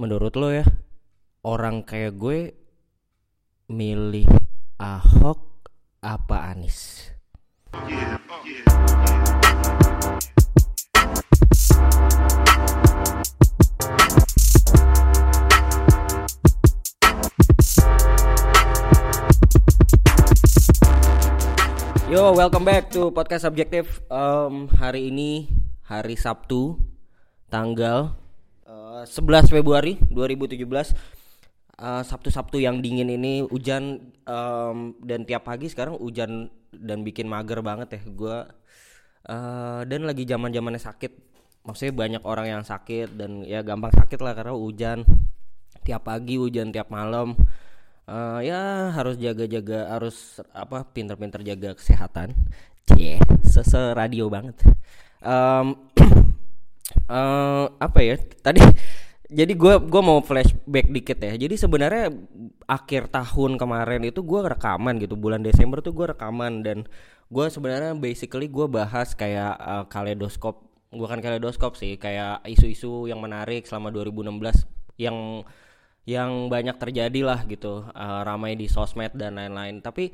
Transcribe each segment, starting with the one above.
menurut lo ya orang kayak gue milih Ahok apa Anies? Yo, welcome back to podcast subjektif. Um, hari ini hari Sabtu, tanggal uh, 11 Februari 2017. Uh, Sabtu-Sabtu yang dingin ini hujan um, dan tiap pagi sekarang hujan dan bikin mager banget ya gue. Uh, dan lagi zaman zamannya sakit. Maksudnya banyak orang yang sakit dan ya gampang sakit lah karena hujan tiap pagi, hujan tiap malam uh, ya harus jaga-jaga harus apa pinter-pinter jaga kesehatan cie sese radio banget um, uh, apa ya? Tadi jadi gue gua mau flashback dikit ya. Jadi sebenarnya akhir tahun kemarin itu gue rekaman gitu. Bulan Desember tuh gue rekaman dan gue sebenarnya basically gue bahas kayak uh, kaleidoskop. Bukan kaleidoskop sih kayak isu-isu yang menarik selama 2016 yang yang banyak terjadi lah gitu. Uh, ramai di sosmed dan lain-lain. Tapi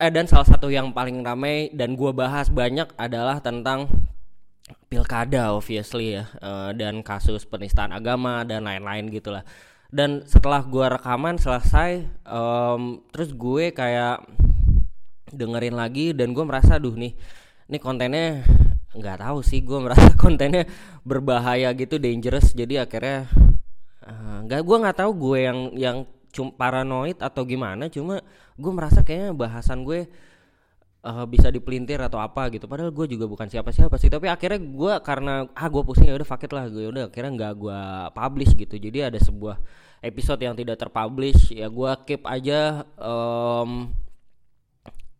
eh dan salah satu yang paling ramai dan gue bahas banyak adalah tentang pilkada obviously ya uh, dan kasus penistaan agama dan lain-lain gitulah. Dan setelah gue rekaman selesai um, terus gue kayak dengerin lagi dan gue merasa duh nih ini kontennya nggak tahu sih gue merasa kontennya berbahaya gitu dangerous. Jadi akhirnya uh, nggak gue nggak tahu gue yang yang cum paranoid atau gimana cuma gue merasa kayaknya bahasan gue uh, bisa dipelintir atau apa gitu. Padahal gue juga bukan siapa-siapa sih. Tapi akhirnya gue karena ah gue pusing ya udah fakir lah. Gue udah akhirnya nggak gue publish gitu. Jadi ada sebuah episode yang tidak terpublish. Ya gue keep aja um,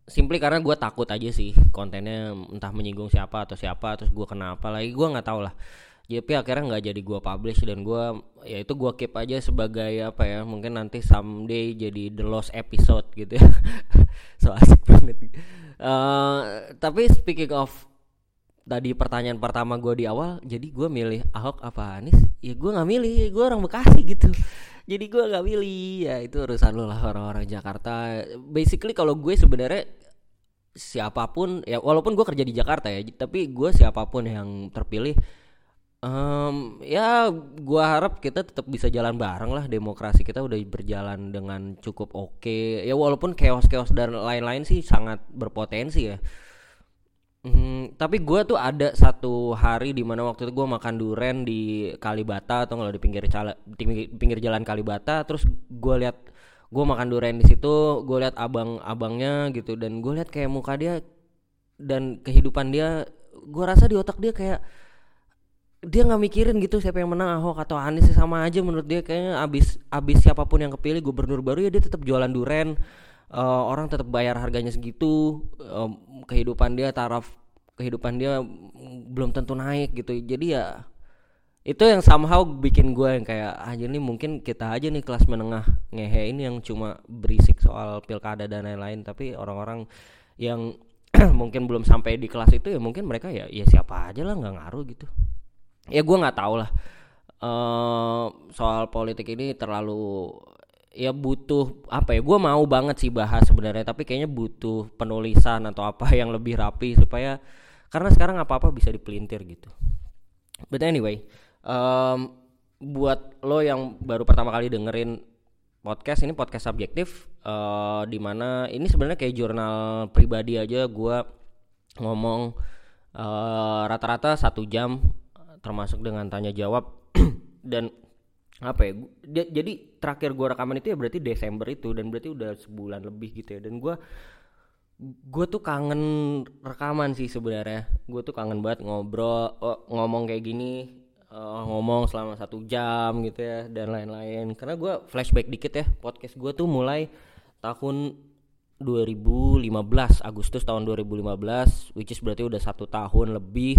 simply karena gue takut aja sih kontennya entah menyinggung siapa atau siapa terus gue kenapa. Lagi gue nggak tahu lah tapi akhirnya nggak jadi gue publish dan gue ya itu gue keep aja sebagai apa ya mungkin nanti someday jadi the lost episode gitu ya. So asik banget. Uh, tapi speaking of tadi pertanyaan pertama gue di awal jadi gue milih Ahok apa Anies? Ya gue nggak milih gue orang Bekasi gitu. Jadi gue nggak milih. Ya itu urusan lo lah orang-orang Jakarta. Basically kalau gue sebenarnya siapa pun ya walaupun gue kerja di Jakarta ya tapi gue siapa pun yang terpilih Um, ya gua harap kita tetap bisa jalan bareng lah. Demokrasi kita udah berjalan dengan cukup oke. Okay. ya walaupun chaos-chaos dan lain-lain sih sangat berpotensi ya. Hmm, tapi gua tuh ada satu hari di mana waktu itu gua makan duren di Kalibata atau kalau di pinggir cala, di pinggir jalan Kalibata. Terus gua lihat gua makan duren di situ gua lihat abang-abangnya gitu. Dan gua lihat kayak muka dia dan kehidupan dia gua rasa di otak dia kayak dia nggak mikirin gitu siapa yang menang Ahok atau Anies sama aja menurut dia. Kayaknya abis abis siapa pun yang kepilih gubernur baru ya dia tetap jualan duren. Uh, orang tetap bayar harganya segitu. Uh, kehidupan dia taraf kehidupan dia belum tentu naik gitu. Jadi ya itu yang somehow bikin gue yang kayak aja nih mungkin kita aja nih kelas menengah ngehe ini yang cuma berisik soal pilkada dan lain-lain. Tapi orang-orang yang mungkin belum sampai di kelas itu ya mungkin mereka ya ya siapa aja lah nggak ngaruh gitu ya gue nggak tahu lah. Uh, soal politik ini terlalu ya butuh apa ya gue mau banget sih bahas sebenarnya tapi kayaknya butuh penulisan atau apa yang lebih rapi supaya karena sekarang apa apa bisa dipelintir gitu. But anyway um, buat lo yang baru pertama kali dengerin podcast ini podcast subjektif uh, di mana ini sebenarnya kayak jurnal pribadi aja gue ngomong rata-rata uh, satu jam termasuk dengan tanya jawab. Dan apa ya dia, jadi terakhir gua rekaman itu ya berarti Desember itu dan berarti udah sebulan lebih gitu ya. Dan gua gue tuh kangen rekaman sih sebenarnya. Gue tuh kangen banget ngobrol oh, ngomong kayak gini uh, ngomong selama satu jam gitu ya dan lain-lain. Karena gue flashback dikit ya podcast gue tuh mulai tahun 2015 Agustus tahun 2015 which is berarti udah satu tahun lebih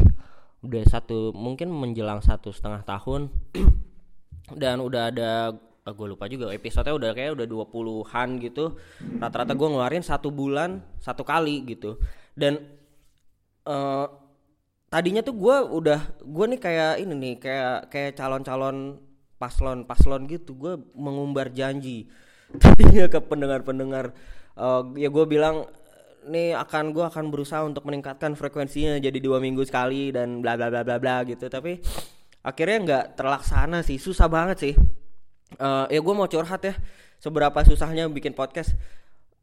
udah satu mungkin menjelang satu setengah tahun. Dan udah ada uh, gue lupa juga episode udah kayak udah 20-an gitu. Rata-rata gue ngeluarin satu bulan satu kali gitu. Dan uh, tadinya tuh gue udah gue nih kayak ini nih kayak kayak calon-calon paslon-paslon gitu. Gue mengumbar janji. Tadinya ke pendengar-pendengar uh, ya gue bilang nih akan gue akan berusaha untuk meningkatkan frekuensinya jadi dua minggu sekali dan bla bla bla bla bla gitu. Tapi akhirnya nggak terlaksana sih susah banget sih. Uh, ya gue mau curhat ya seberapa susahnya bikin podcast.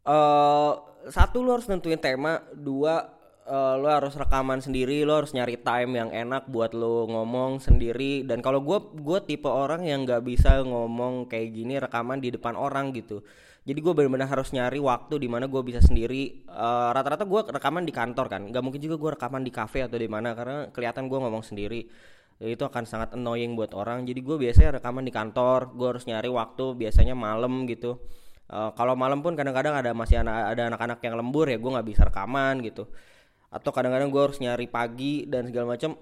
Uh, satu lo harus nentuin tema. Dua uh, lo harus rekaman sendiri lo harus nyari time yang enak buat lo ngomong sendiri. Dan kalau gue gue tipe orang yang nggak bisa ngomong kayak gini rekaman di depan orang gitu jadi gue benar-benar harus nyari waktu di mana gue bisa sendiri. Uh, rata-rata gue rekaman di kantor kan. Nggak mungkin juga gue rekaman di cafe atau di mana karena kelihatan gue ngomong sendiri. Itu akan sangat annoying buat orang. Jadi gue biasanya rekaman di kantor gue harus nyari waktu biasanya malam gitu. Uh, kalau malam pun kadang-kadang ada masih anak ada anak-anak yang lembur ya gue nggak bisa rekaman gitu. Atau kadang-kadang gue harus nyari pagi dan segala macam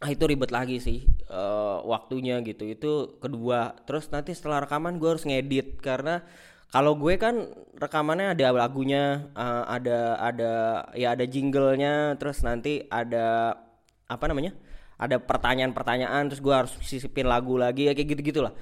ah itu ribet lagi sih uh, waktunya gitu. Itu kedua. Terus nanti setelah rekaman gue harus ngedit karena kalau gue kan rekamannya ada lagunya uh, ada ada ya ada jinglenya terus nanti ada apa namanya ada pertanyaan-pertanyaan terus gue harus sisipin lagu lagi ya kayak gitu gitulah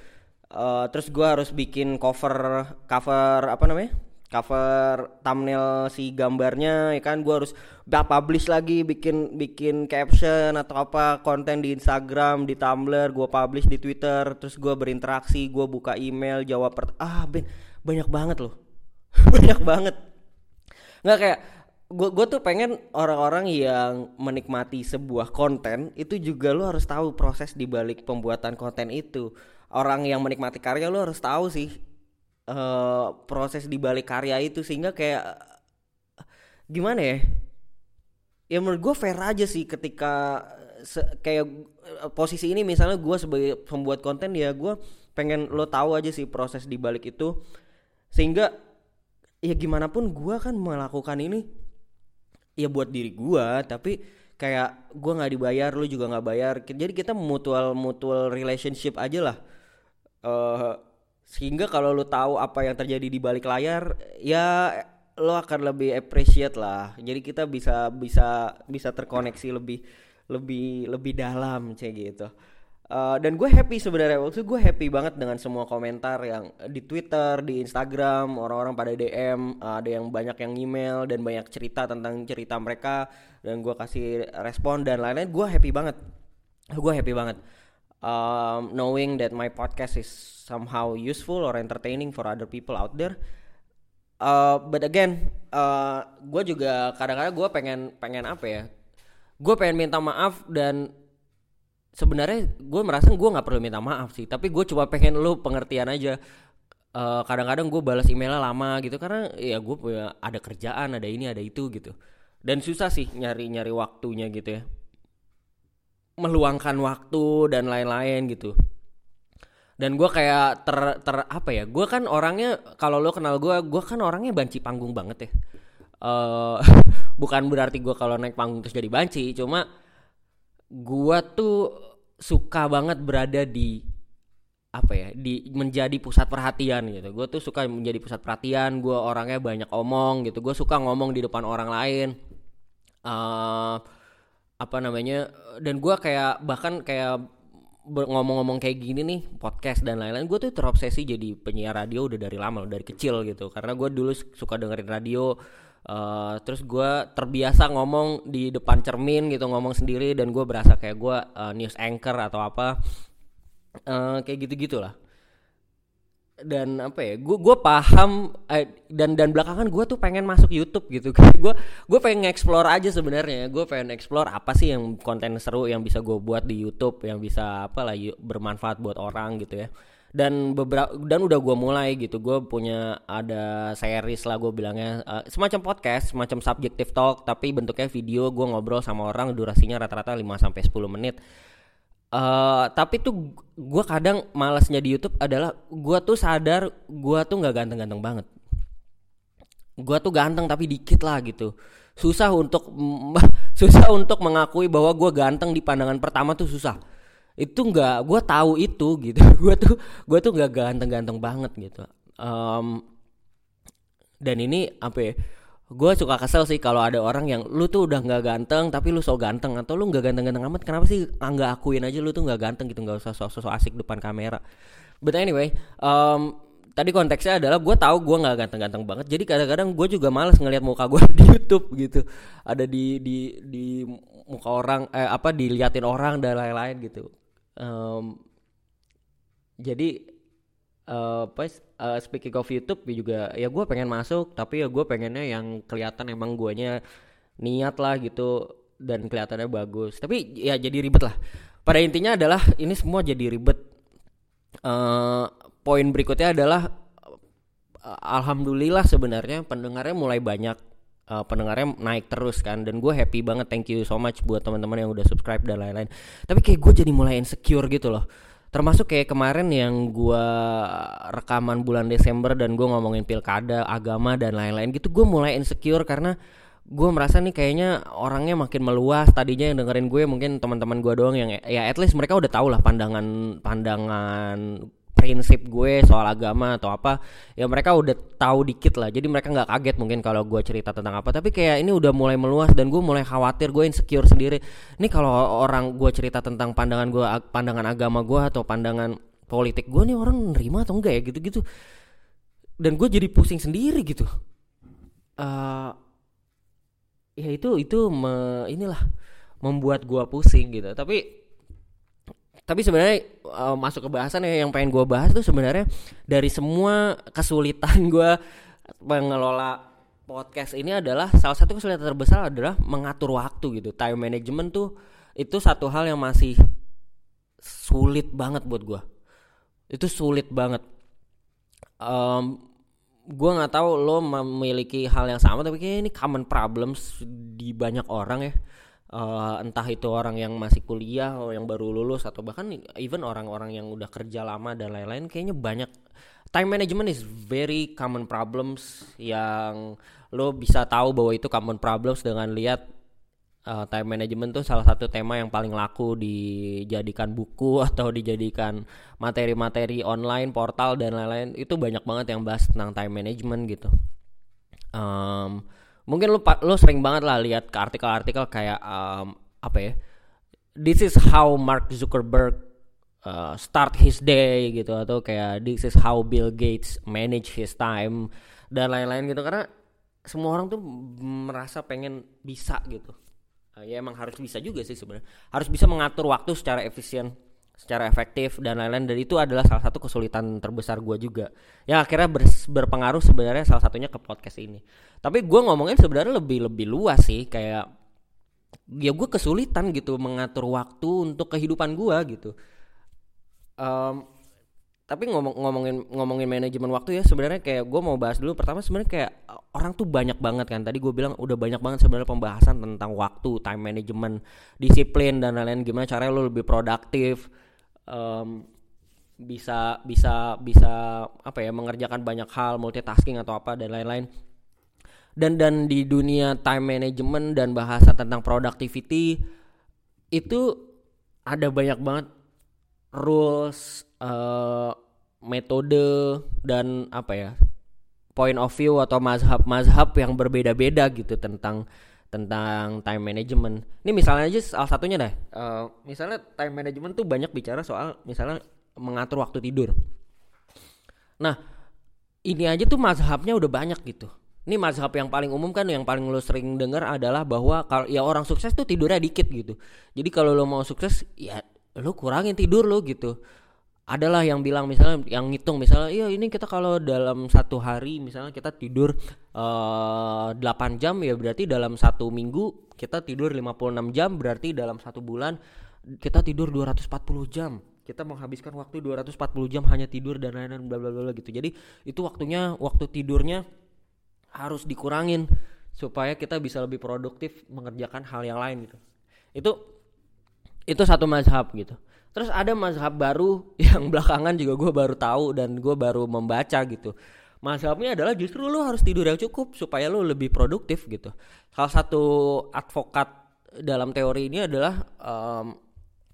uh, terus gue harus bikin cover cover apa namanya cover thumbnail si gambarnya ya kan? Gue harus publish lagi bikin bikin caption atau apa konten di Instagram di Tumblr gue publish di Twitter terus gue berinteraksi gue buka email jawab per ah ben banyak banget loh. Banyak banget. Nggak kayak gue gue tuh pengen orang-orang yang menikmati sebuah konten itu juga lo harus tahu proses di balik pembuatan konten itu. Orang yang menikmati karya lo harus tahu sih uh, proses di balik karya itu. Sehingga kayak gimana ya? Ya menurut gue fair aja sih ketika se, kayak uh, posisi ini misalnya gue sebagai pembuat konten ya gue pengen lo tahu aja sih proses di balik itu sehingga ya gimana pun gue kan melakukan ini ya buat diri gue tapi kayak gue nggak dibayar lo juga nggak bayar. Jadi kita mutual mutual relationship aja lah. Uh, sehingga kalau lo tahu apa yang terjadi di balik layar ya lo akan lebih appreciate lah. Jadi kita bisa bisa bisa terkoneksi lebih lebih lebih dalam kayak gitu uh, dan gue happy sebenarnya waktu gue happy banget dengan semua komentar yang di Twitter di Instagram orang-orang pada DM uh, ada yang banyak yang email dan banyak cerita tentang cerita mereka dan gue kasih respon dan lain-lain gue happy banget gue happy banget um, knowing that my podcast is somehow useful or entertaining for other people out there. Uh, but again, uh, gue juga kadang-kadang gue pengen pengen apa ya? Gue pengen minta maaf dan sebenarnya gue merasa gue nggak perlu minta maaf sih, tapi gue cuma pengen lu pengertian aja. Uh, kadang-kadang gue balas emailnya lama gitu karena ya gue punya ada kerjaan, ada ini, ada itu gitu. Dan susah sih nyari-nyari waktunya gitu ya meluangkan waktu dan lain-lain gitu dan gue kayak ter ter apa ya gue kan orangnya kalau lo kenal gue gue kan orangnya banci panggung banget ya uh, bukan berarti gue kalau naik panggung terus jadi banci cuma gue tuh suka banget berada di apa ya di menjadi pusat perhatian gitu. Gue tuh suka menjadi pusat perhatian gue orangnya banyak omong gitu. Gue suka ngomong di depan orang lain. Uh, apa namanya dan gue kayak bahkan kayak ngomong-ngomong kayak gini nih podcast dan lain-lain gue tuh terobsesi jadi penyiar radio udah dari lama dari kecil gitu. Karena gue dulu suka dengerin radio uh, terus gue terbiasa ngomong di depan cermin gitu ngomong sendiri dan gue berasa kayak gue uh, news anchor atau apa. Uh, kayak gitu gitulah dan apa ya gue gue paham eh, dan dan belakangan gue tuh pengen masuk YouTube gitu. Gue gue pengen explore aja sebenarnya. Gue pengen explore apa sih yang konten seru yang bisa gue buat di YouTube yang bisa apa lah bermanfaat buat orang gitu ya dan beberapa dan udah gue mulai gitu gue punya ada series lah gue bilangnya uh, semacam podcast semacam subjective talk tapi bentuknya video gue ngobrol sama orang durasinya rata-rata 5 sampai sepuluh menit Uh, tapi tuh gue kadang malasnya di YouTube adalah gue tuh sadar gue tuh nggak ganteng-ganteng banget. Gue tuh ganteng tapi dikit lah gitu. Susah untuk susah untuk mengakui bahwa gue ganteng di pandangan pertama tuh susah. Itu nggak, gue tahu itu gitu. gue tuh gue tuh nggak ganteng-ganteng banget gitu. Um, dan ini apa ya? gue suka kesel sih kalau ada orang yang lu tuh udah nggak ganteng tapi lu so ganteng atau lu nggak ganteng-ganteng amat kenapa sih nggak akuin aja lu tuh nggak ganteng gitu nggak usah so-so asik depan kamera but anyway um, tadi konteksnya adalah gue tahu gue nggak ganteng-ganteng banget jadi kadang-kadang gue juga males ngelihat muka gue di YouTube gitu ada di di di muka orang eh, apa diliatin orang dan lain-lain gitu um, jadi uh, pas uh, speaking of YouTube juga ya gue pengen masuk tapi ya gue pengennya yang kelihatan emang guanya niat lah gitu dan kelihatannya bagus. Tapi ya jadi ribet lah. Pada intinya adalah ini semua jadi ribet. Uh, poin berikutnya adalah alhamdulillah sebenarnya pendengarnya mulai banyak uh, pendengarnya naik terus kan. Dan gue happy banget thank you so much buat teman-teman yang udah subscribe dan lain-lain. Tapi kayak gue jadi mulai insecure gitu loh. Termasuk kayak kemarin yang gue rekaman bulan Desember dan gue ngomongin pilkada agama dan lain-lain gitu gue mulai insecure karena gue merasa nih kayaknya orangnya makin meluas. Tadinya yang dengerin gue mungkin teman-teman gue doang yang ya at least mereka udah tau lah pandangan pandangan prinsip gue soal agama atau apa ya mereka udah tahu dikit lah. Jadi mereka nggak kaget mungkin kalau gue cerita tentang apa. Tapi kayak ini udah mulai meluas dan gue mulai khawatir gue insecure sendiri. Ini kalau orang gue cerita tentang pandangan gue pandangan agama gue atau pandangan politik gue nih orang nerima atau enggak ya? Gitu-gitu. Dan gue jadi pusing sendiri gitu. Uh, ya itu itu me, inilah membuat gue pusing gitu. Tapi tapi sebenarnya uh, masuk ke bahasan ya yang pengen gue bahas tuh sebenarnya dari semua kesulitan gue mengelola podcast ini adalah salah satu kesulitan terbesar adalah mengatur waktu gitu. Time management tuh itu satu hal yang masih sulit banget buat gue itu sulit banget. Um, gue nggak tahu lo memiliki hal yang sama tapi kayaknya ini common problems di banyak orang ya uh, entah itu orang yang masih kuliah atau yang baru lulus atau bahkan even orang-orang yang udah kerja lama dan lain-lain kayaknya banyak. Time management is very common problems yang lo bisa tahu bahwa itu common problems dengan lihat uh, time management tuh salah satu tema yang paling laku dijadikan buku atau dijadikan materi-materi online portal dan lain-lain. Itu banyak banget yang bahas tentang time management gitu. Um, mungkin lu lu sering banget lah lihat ke artikel-artikel kayak um, apa ya this is how Mark Zuckerberg uh, start his day gitu atau kayak this is how Bill Gates manage his time dan lain-lain gitu. Karena semua orang tuh merasa pengen bisa gitu. Uh, ya emang harus bisa juga sih sebenarnya. Harus bisa mengatur waktu secara efisien secara efektif dan lain-lain dan itu adalah salah satu kesulitan terbesar gue juga. Yang akhirnya ber, berpengaruh sebenarnya salah satunya ke podcast ini. Tapi gue ngomongin sebenarnya lebih lebih luas sih kayak ya gue kesulitan gitu mengatur waktu untuk kehidupan gue gitu. Um, tapi ngomong ngomongin ngomongin manajemen waktu ya sebenarnya kayak gue mau bahas dulu. Pertama sebenarnya kayak orang tuh banyak banget kan. Tadi gue bilang udah banyak banget sebenarnya pembahasan tentang waktu time management disiplin dan lain-lain. Gimana caranya lo lebih produktif um, bisa bisa bisa apa ya mengerjakan banyak hal multitasking atau apa dan lain-lain. Dan dan di dunia time management dan bahasa tentang productivity itu ada banyak banget rules uh, metode dan apa ya point of view atau mazhab-mazhab yang berbeda-beda gitu tentang tentang time management. Ini misalnya aja salah satunya deh. Uh, misalnya time management tuh banyak bicara soal misalnya mengatur waktu tidur. Nah, ini aja tuh mazhabnya udah banyak gitu. Ini mazhab yang paling umum kan yang paling lo sering dengar adalah bahwa kalau ya orang sukses tuh tidurnya dikit gitu. Jadi kalau lo mau sukses ya lo kurangin tidur lo gitu adalah yang bilang misalnya yang ngitung misalnya iya ini kita kalau dalam satu hari misalnya kita tidur uh, eh, 8 jam ya berarti dalam satu minggu kita tidur 56 jam berarti dalam satu bulan kita tidur 240 jam. Kita menghabiskan waktu 240 jam hanya tidur dan lain-lain bla bla bla gitu. Jadi itu waktunya waktu tidurnya harus dikurangin supaya kita bisa lebih produktif mengerjakan hal yang lain gitu. Itu itu satu mazhab gitu Terus ada mazhab baru yang belakangan juga gue baru tahu dan gue baru membaca gitu. Mazhabnya adalah justru lo harus tidur yang cukup supaya lo lebih produktif gitu. Salah satu advokat dalam teori ini adalah um,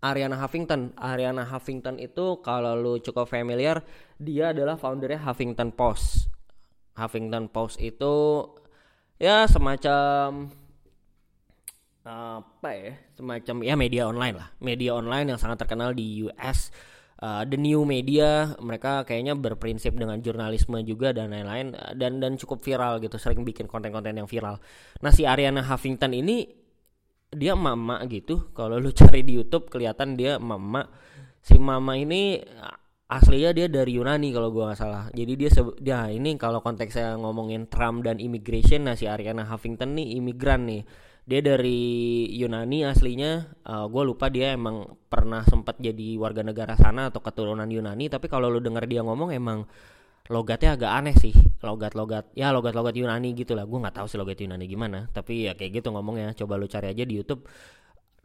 Ariana Huffington. Ariana Huffington itu kalau lo cukup familiar, dia adalah foundernya Huffington Post. Huffington Post itu ya semacam apa ya semacam ya media online lah. Media online yang sangat terkenal di US uh, the new media mereka kayaknya berprinsip dengan jurnalisme juga dan lain-lain dan dan cukup viral gitu sering bikin konten-konten yang viral. Nah si Ariana Huffington ini dia mama gitu. Kalau lu cari di YouTube kelihatan dia mama. Si mama ini aslinya dia dari Yunani kalau gua nggak salah. Jadi dia dia ini kalau konteksnya ngomongin Trump dan immigration nah si Ariana Huffington nih imigran nih dia dari Yunani aslinya. Uh, eh, gue lupa dia emang pernah sempat jadi warga negara sana atau keturunan Yunani. Tapi kalau lu denger dia ngomong emang logatnya agak aneh sih. Logat-logat ya logat-logat Yunani gitu lah. Gue nggak tahu sih logat Yunani gimana. Tapi ya kayak gitu ngomongnya. Coba lu cari aja di YouTube.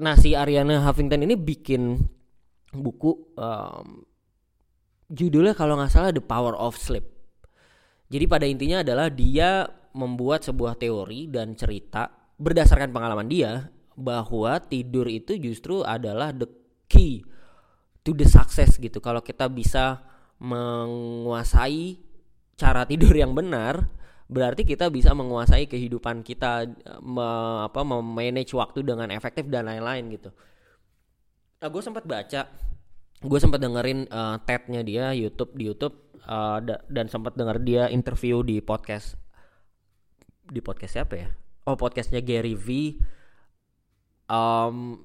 Nah si Ariana Huffington ini bikin buku um, judulnya kalau nggak salah The Power of Sleep. Jadi pada intinya adalah dia membuat sebuah teori dan cerita berdasarkan pengalaman dia bahwa tidur itu justru adalah the key to the success gitu. Kalau kita bisa menguasai cara tidur yang benar, berarti kita bisa menguasai kehidupan kita me, apa memanage waktu dengan efektif dan lain-lain gitu. Nah, gue sempat baca, gue sempat dengerin uh, TED-nya dia YouTube di YouTube uh, da dan sempat denger dia interview di podcast di podcast siapa ya? Oh podcastnya Gary V um,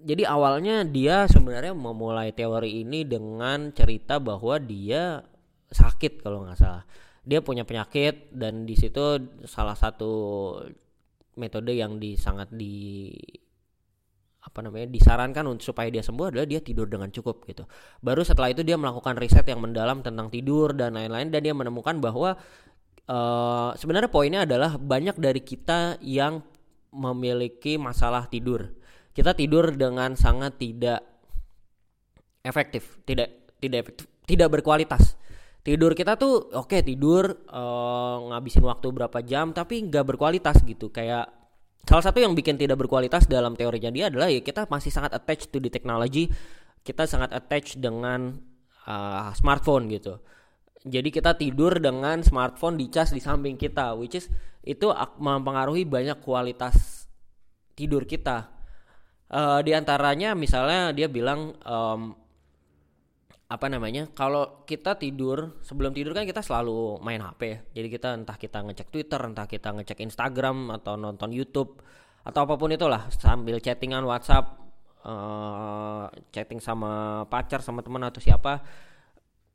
jadi awalnya dia sebenarnya memulai teori ini dengan cerita bahwa dia sakit kalau nggak salah dia punya penyakit dan di situ salah satu metode yang di sangat di apa namanya disarankan untuk supaya dia sembuh adalah dia tidur dengan cukup gitu. Baru setelah itu dia melakukan riset yang mendalam tentang tidur dan lain-lain dan dia menemukan bahwa uh, sebenarnya poinnya adalah banyak dari kita yang memiliki masalah tidur. Kita tidur dengan sangat tidak efektif, tidak tidak efektif, tidak berkualitas. Tidur kita tuh oke okay, tidur uh, ngabisin waktu berapa jam tapi nggak berkualitas gitu. Kayak salah satu yang bikin tidak berkualitas dalam teorinya dia adalah ya kita masih sangat attached to the technology. Kita sangat attached dengan uh, smartphone gitu jadi kita tidur dengan smartphone dicas di samping kita which is itu mempengaruhi banyak kualitas tidur kita. Uh, di antaranya misalnya dia bilang um, apa namanya kalau kita tidur sebelum tidur kan kita selalu main HP ya. Jadi kita entah kita ngecek Twitter entah kita ngecek Instagram atau nonton YouTube atau apa pun itulah sambil chattingan WhatsApp uh, chatting sama pacar sama teman atau siapa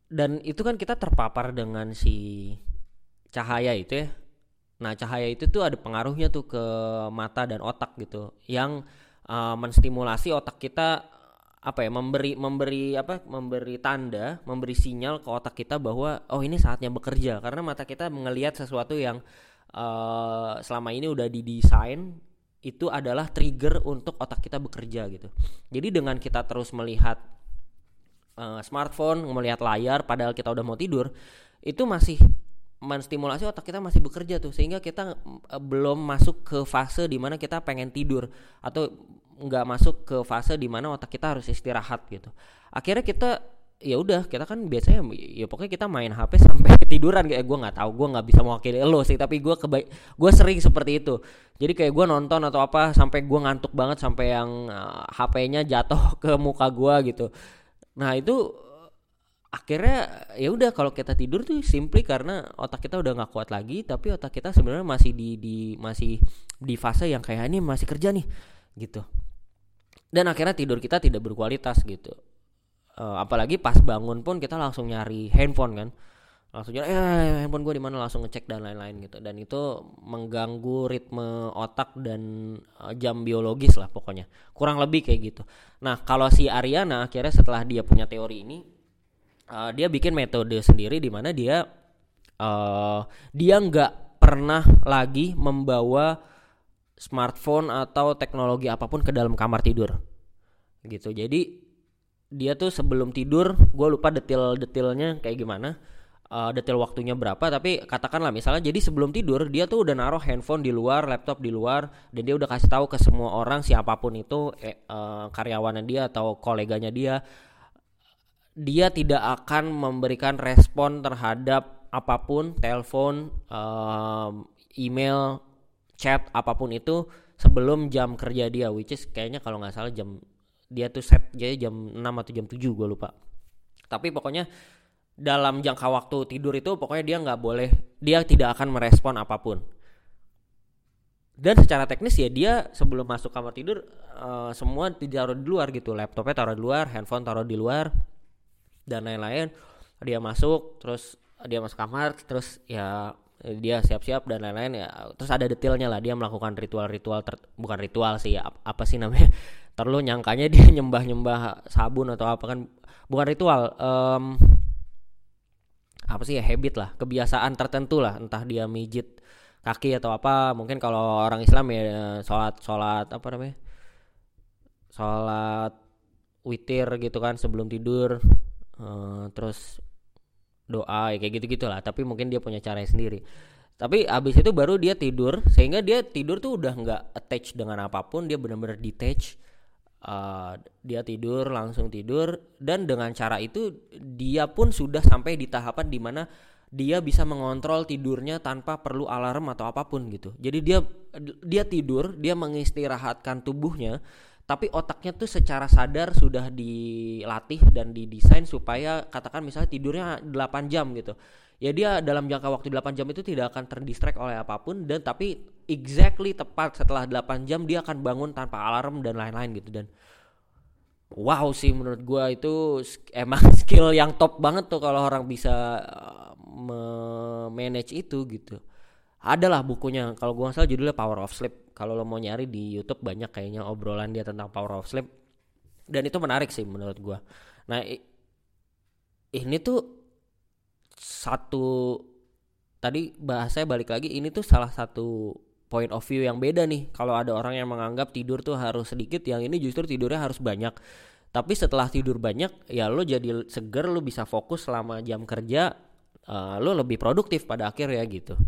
dan itu kan kita terpapar dengan si cahaya itu ya. Nah cahaya itu tuh ada pengaruhnya tuh ke mata dan otak gitu yang uh, menstimulasi otak kita apa ya memberi memberi apa memberi tanda memberi sinyal ke otak kita bahwa oh ini saatnya bekerja. Karena mata kita melihat sesuatu yang uh, selama ini udah didesain itu adalah trigger untuk otak kita bekerja gitu. Jadi dengan kita terus melihat uh, smartphone, melihat layar padahal kita udah mau tidur, itu masih menstimulasi otak kita masih bekerja tuh. Sehingga kita uh, belum masuk ke fase di mana kita pengen tidur atau nggak masuk ke fase di mana otak kita harus istirahat gitu. Akhirnya kita ya udah kita kan biasanya ya pokoknya kita main HP sampai tiduran kayak gue nggak tahu gue nggak bisa mewakili lo sih tapi gue kebaik gue sering seperti itu. Jadi kayak gue nonton atau apa sampai gue ngantuk banget sampai yang HP-nya jatuh ke muka gue gitu Nah itu akhirnya ya udah kalau kita tidur tuh simply karena otak kita udah nggak kuat lagi tapi otak kita sebenarnya masih di di masih di fase yang kayak ini masih kerja nih gitu. Dan akhirnya tidur kita tidak berkualitas gitu. Uh, apalagi pas bangun pun kita langsung nyari handphone kan langsung nyari eh handphone gue di mana? Langsung ngecek dan lain-lain gitu. Dan itu mengganggu ritme otak dan uh, jam biologis lah pokoknya. Kurang lebih kayak gitu. Nah, kalau si Ariana akhirnya setelah dia punya teori ini, uh, dia bikin metode sendiri di mana dia uh, dia nggak pernah lagi membawa smartphone atau teknologi apa pun ke dalam kamar tidur, gitu. Jadi dia tuh sebelum tidur, gue lupa detail-detailnya kayak gimana uh, detail waktunya berapa tapi katakanlah misalnya jadi sebelum tidur dia tuh udah naruh handphone di luar laptop di luar dan dia udah kasih tahu ke semua orang siapa pun itu eh, uh, karyawannya dia atau koleganya dia dia tidak akan memberikan respon terhadap apa pun telepon uh, email chat apa pun itu sebelum jam kerja dia which is kayaknya kalau nggak salah jam dia tuh set jadi jam 6 atau jam 7 gue lupa. Tapi pokoknya dalam jangka waktu tidur itu pokoknya dia nggak boleh dia tidak akan merespon apa pun. Dan secara teknis ya dia sebelum masuk kamar tidur uh, semua ditaruh di luar gitu. Laptopnya taruh di luar handphone taruh di luar dan lain-lain. Dia masuk terus dia masuk kamar terus ya dia siap-siap dan lain-lain ya. Terus ada detailnya lah dia melakukan ritual-ritual bukan ritual sih ya apa sih namanya? Terlalu nyangkanya dia nyembah-nyembah sabun atau apa kan bukan ritual um, apa sih ya habit lah kebiasaan tertentu lah entah dia mijit kaki atau apa. Mungkin kalau orang Islam ya sholat sholat apa namanya sholat witir gitu kan sebelum tidur uh, terus doa ya kayak gitu gitulah tapi mungkin dia punya cara sendiri. Tapi abis itu baru dia tidur sehingga dia tidur tuh udah nggak attach dengan apa pun dia benar-benar detach uh, dia tidur langsung tidur dan dengan cara itu dia pun sudah sampai di tahapan di mana dia bisa mengontrol tidurnya tanpa perlu alarm atau apa pun gitu. Jadi dia dia tidur, dia mengistirahatkan tubuhnya, tapi otaknya tuh secara sadar sudah dilatih dan didesain supaya katakan misalnya tidurnya 8 jam gitu. Ya dia dalam jangka waktu 8 jam itu tidak akan terdistract oleh apa pun dan tapi exactly tepat setelah 8 jam dia akan bangun tanpa alarm dan lain-lain gitu dan wow sih menurut gua itu emang skill yang top banget tuh kalau orang bisa manage itu gitu. Adalah bukunya kalau gua salah judulnya Power of Sleep. Kalau lo mau nyari di YouTube banyak kayaknya obrolan dia tentang Power of Sleep. Dan itu menarik sih menurut gua. Nah ini tuh satu tadi bahasanya balik lagi ini tuh salah satu point of view yang beda nih. Kalau ada orang yang menganggap tidur tuh harus sedikit yang ini justru tidurnya harus banyak. Tapi setelah tidur banyak ya lo jadi seger lo bisa fokus selama jam kerja uh, lo lebih produktif pada akhirnya gitu.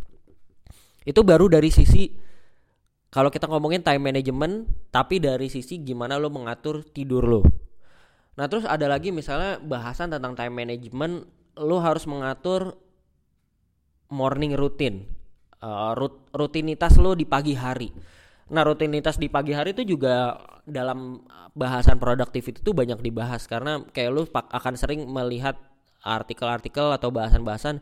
Itu baru dari sisi kalau kita ngomongin time management tapi dari sisi gimana lo mengatur tidur lo. Nah terus ada lagi misalnya bahasan tentang time management lo harus mengatur morning routine. Uh, rut rutinitas lo di pagi hari. Nah rutinitas di pagi hari itu juga dalam bahasan produktif itu banyak dibahas karena kayak lo akan sering melihat artikel-artikel atau bahasan-bahasan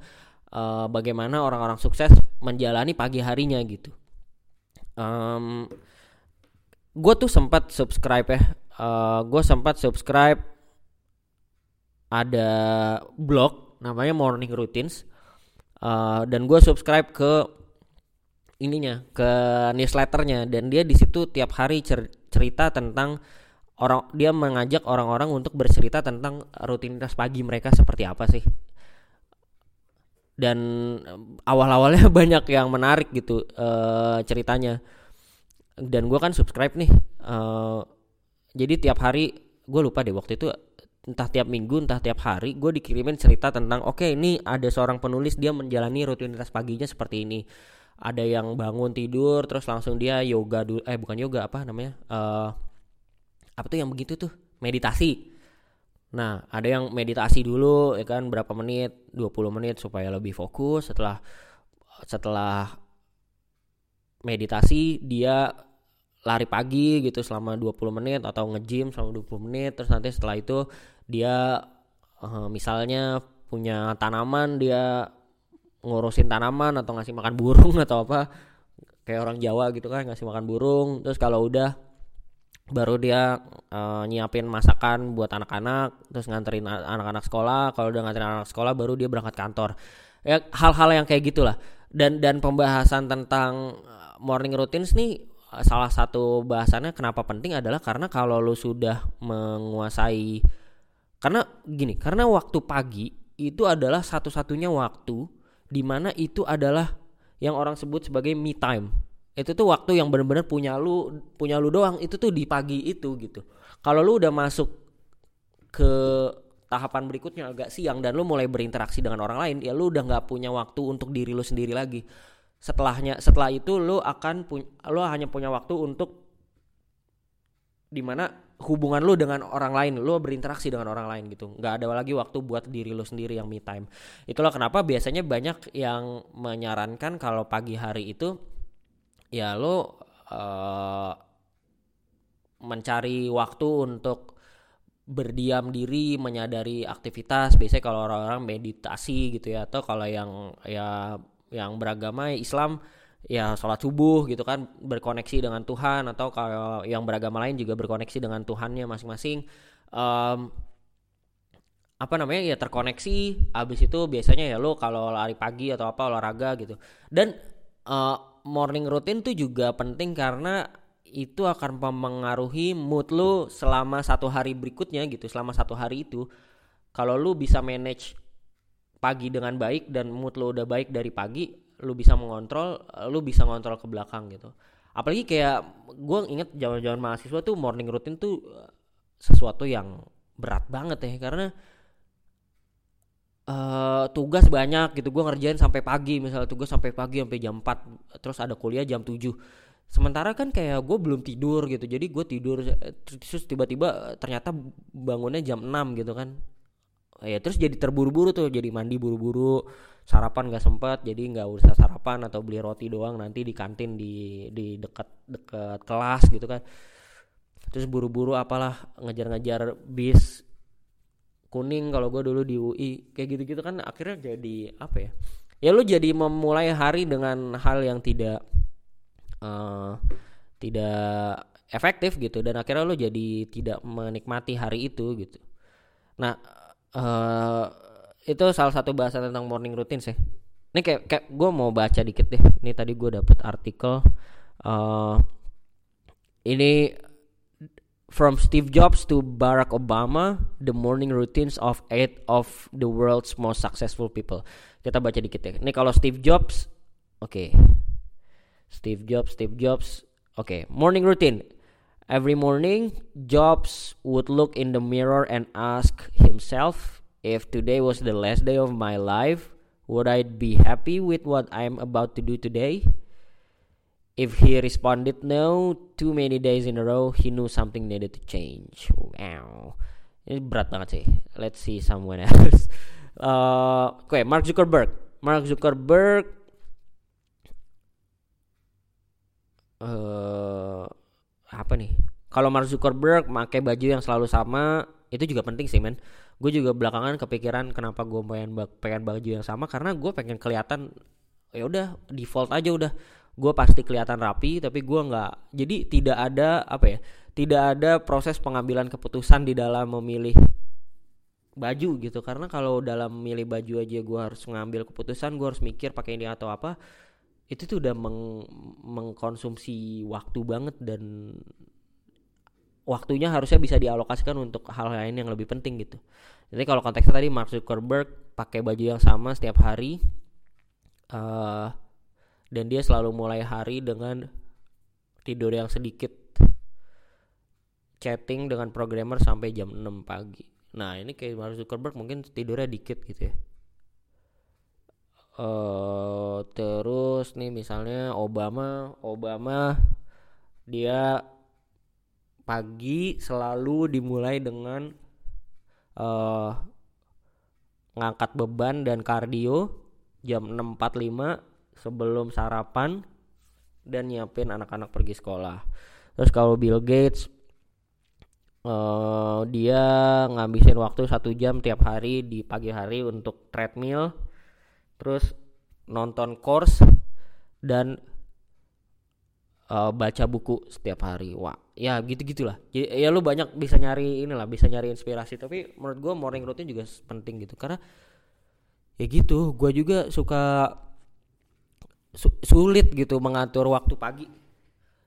uh, bagaimana orang-orang sukses menjalani pagi harinya gitu. Um, gue tuh sempat subscribe ya, uh, eh, gue sempat subscribe ada blog namanya Morning Routines. Uh, dan gue subscribe ke ininya ke newsletternya. Dan dia di situ tiap hari cer cerita tentang orang dia mengajak orang-orang untuk bercerita tentang rutinitas pagi mereka seperti apa sih. Dan awal-awalnya banyak yang menarik gitu uh, ceritanya. Dan gue kan subscribe nih uh, jadi tiap hari gue lupa deh waktu itu entah tiap minggu entah tiap hari gue dikirimin cerita tentang oke okay, ini ada seorang penulis dia menjalani rutinitas paginya seperti ini. Ada yang bangun tidur terus langsung dia yoga dulu eh bukan yoga apa namanya uh, apa tuh yang begitu tuh? Meditasi. Nah ada yang meditasi dulu ya kan berapa menit? 20 menit supaya lebih fokus. Setelah setelah meditasi dia lari pagi gitu selama 20 menit atau nge-gym selama 20 menit. Terus nanti setelah itu dia uh, misalnya punya tanaman dia ngurusin tanaman atau ngasih makan burung atau apa kayak orang Jawa gitu kan ngasih makan burung. Terus kalau udah baru dia uh, nyiapin masakan buat anak-anak terus nganterin anak-anak sekolah. Kalau udah nganterin anak sekolah baru dia berangkat kantor. Ya hal-hal yang kayak gitulah. Dan dan pembahasan tentang eh, morning routines nih salah satu bahasannya kenapa penting adalah karena kalau lu sudah menguasai karena gini karena waktu pagi itu adalah satu-satunya waktu di mana itu adalah yang orang sebut sebagai me time. Itu tuh waktu yang bener-bener punya lu punya lu doang. Itu tuh di pagi itu gitu. Kalau lu udah masuk ke tahapan berikutnya agak siang dan lu mulai berinteraksi dengan orang lain ya lu udah nggak punya waktu untuk diri lu sendiri lagi. Setelahnya setelah itu lu akan punya lu hanya punya waktu untuk di mana hubungan lu dengan orang lain lu berinteraksi dengan orang lain gitu. Nggak ada lagi waktu buat diri lu sendiri yang me time. Itulah kenapa biasanya banyak yang menyarankan kalau pagi hari itu ya lo uh, mencari waktu untuk berdiam diri menyadari aktivitas. Biasanya kalau orang-orang meditasi gitu ya atau kalau yang ya yang beragama Islam ya sholat subuh gitu kan berkoneksi dengan Tuhan atau kalau yang beragama lain juga berkoneksi dengan Tuhannya masing-masing. Um, apa namanya ya terkoneksi abis itu biasanya ya lo kalau lari pagi atau apa olahraga gitu. Dan uh, morning routine tuh juga penting karena itu akan mempengaruhi mood lu selama satu hari berikutnya gitu selama satu hari itu. Kalau lu bisa manage pagi dengan baik dan mood lu udah baik dari pagi lu bisa mengontrol lu bisa ngontrol ke belakang gitu. Apalagi kayak gue inget zaman-zaman mahasiswa tuh morning routine tuh eh, sesuatu yang berat banget ya. Karena uh, tugas banyak gitu. Gue ngerjain sampai pagi misalnya tugas sampai pagi sampai jam 4 terus ada kuliah jam 7 sementara kan kayak gue belum tidur gitu. Jadi gue tidur terus tiba-tiba ternyata bangunnya jam 6 gitu kan. Ya terus jadi terburu-buru tuh. Jadi mandi buru-buru sarapan gak sempat jadi nggak usah sarapan atau beli roti doang nanti di kantin di di dekat dekat kelas gitu kan. Terus buru-buru apalah ngejar-ngejar bis kuning kalau gue dulu di UI kayak gitu-gitu kan akhirnya jadi apa ya ya lu jadi memulai hari dengan hal yang tidak uh, tidak efektif gitu dan akhirnya lo jadi tidak menikmati hari itu gitu. Nah uh, itu salah satu bahasa tentang morning routine sih ini kayak, kayak gue mau baca dikit deh ini tadi gue dapet artikel uh, ini from Steve Jobs to Barack Obama the morning routines of eight of the world's most successful people kita baca dikit ya ini kalau Steve Jobs oke okay. Steve Jobs, Steve Jobs. Okay, morning routine. Every morning, Jobs would look in the mirror and ask himself if today was the last day of my life, would I be happy with what I'm about to do today? If he responded no too many days in a row, he knew something needed to change. Wow. Ini berat banget sih. Let's see someone else. Uh, Oke, okay, Mark Zuckerberg. Mark Zuckerberg uh, apa nih kalau Mark Zuckerberg pakai baju yang selalu sama itu juga penting sih men gue juga belakangan kepikiran kenapa gue pengen pengen baju yang sama karena gue pengen kelihatan ya udah default aja udah. Gue pasti kelihatan rapi tapi gue nggak jadi tidak ada apa ya tidak ada proses pengambilan keputusan di dalam memilih baju gitu. Karena kalau dalam memilih baju aja gue harus ngambil keputusan gue harus mikir pakai ini atau apa itu tuh udah meng mengkonsumsi waktu banget dan waktunya harusnya bisa dialokasikan untuk hal lain yang lebih penting gitu. Jadi kalau konteksnya tadi Mark Zuckerberg pakai baju yang sama setiap hari uh, dan dia selalu mulai hari dengan tidur yang sedikit chatting dengan programmer sampai jam 6 pagi. Nah, ini kayak Mark Zuckerberg mungkin tidurnya dikit gitu ya uh, terus nih misalnya Obama Obama dia pagi selalu dimulai dengan uh, ngangkat beban dan kardio jam 6.45 sebelum sarapan dan nyiapin anak-anak pergi sekolah. Terus kalau Bill Gates uh, dia ngabisin waktu satu jam tiap hari di pagi hari untuk treadmill terus nonton course dan uh, baca buku setiap hari. Wah ya gitu gitulah ya, ya lu banyak bisa nyari inilah bisa nyari inspirasi. Tapi menurut gue morning routine juga penting gitu. Karena ya gitu gue juga suka su sulit gitu mengatur waktu pagi.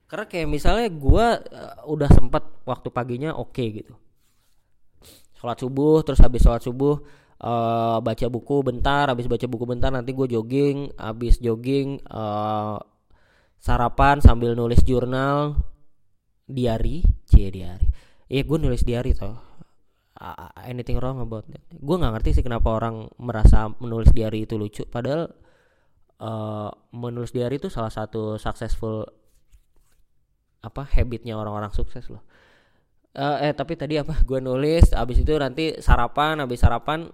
Karena kayak misalnya gue uh, udah sempat waktu paginya oke okay gitu. Sholat subuh terus habis sholat subuh uh, baca buku bentar habis baca buku bentar nanti gue jogging habis jogging uh, sarapan sambil nulis jurnal diary cie diary. Iya gue nulis diary toh. Anything wrong about that? Gue nggak ngerti sih kenapa orang merasa menulis diary itu lucu. Padahal uh, menulis diary itu salah satu successful apa habitnya orang-orang sukses loh. Uh, eh tapi tadi apa? Gue nulis abis itu nanti sarapan abis sarapan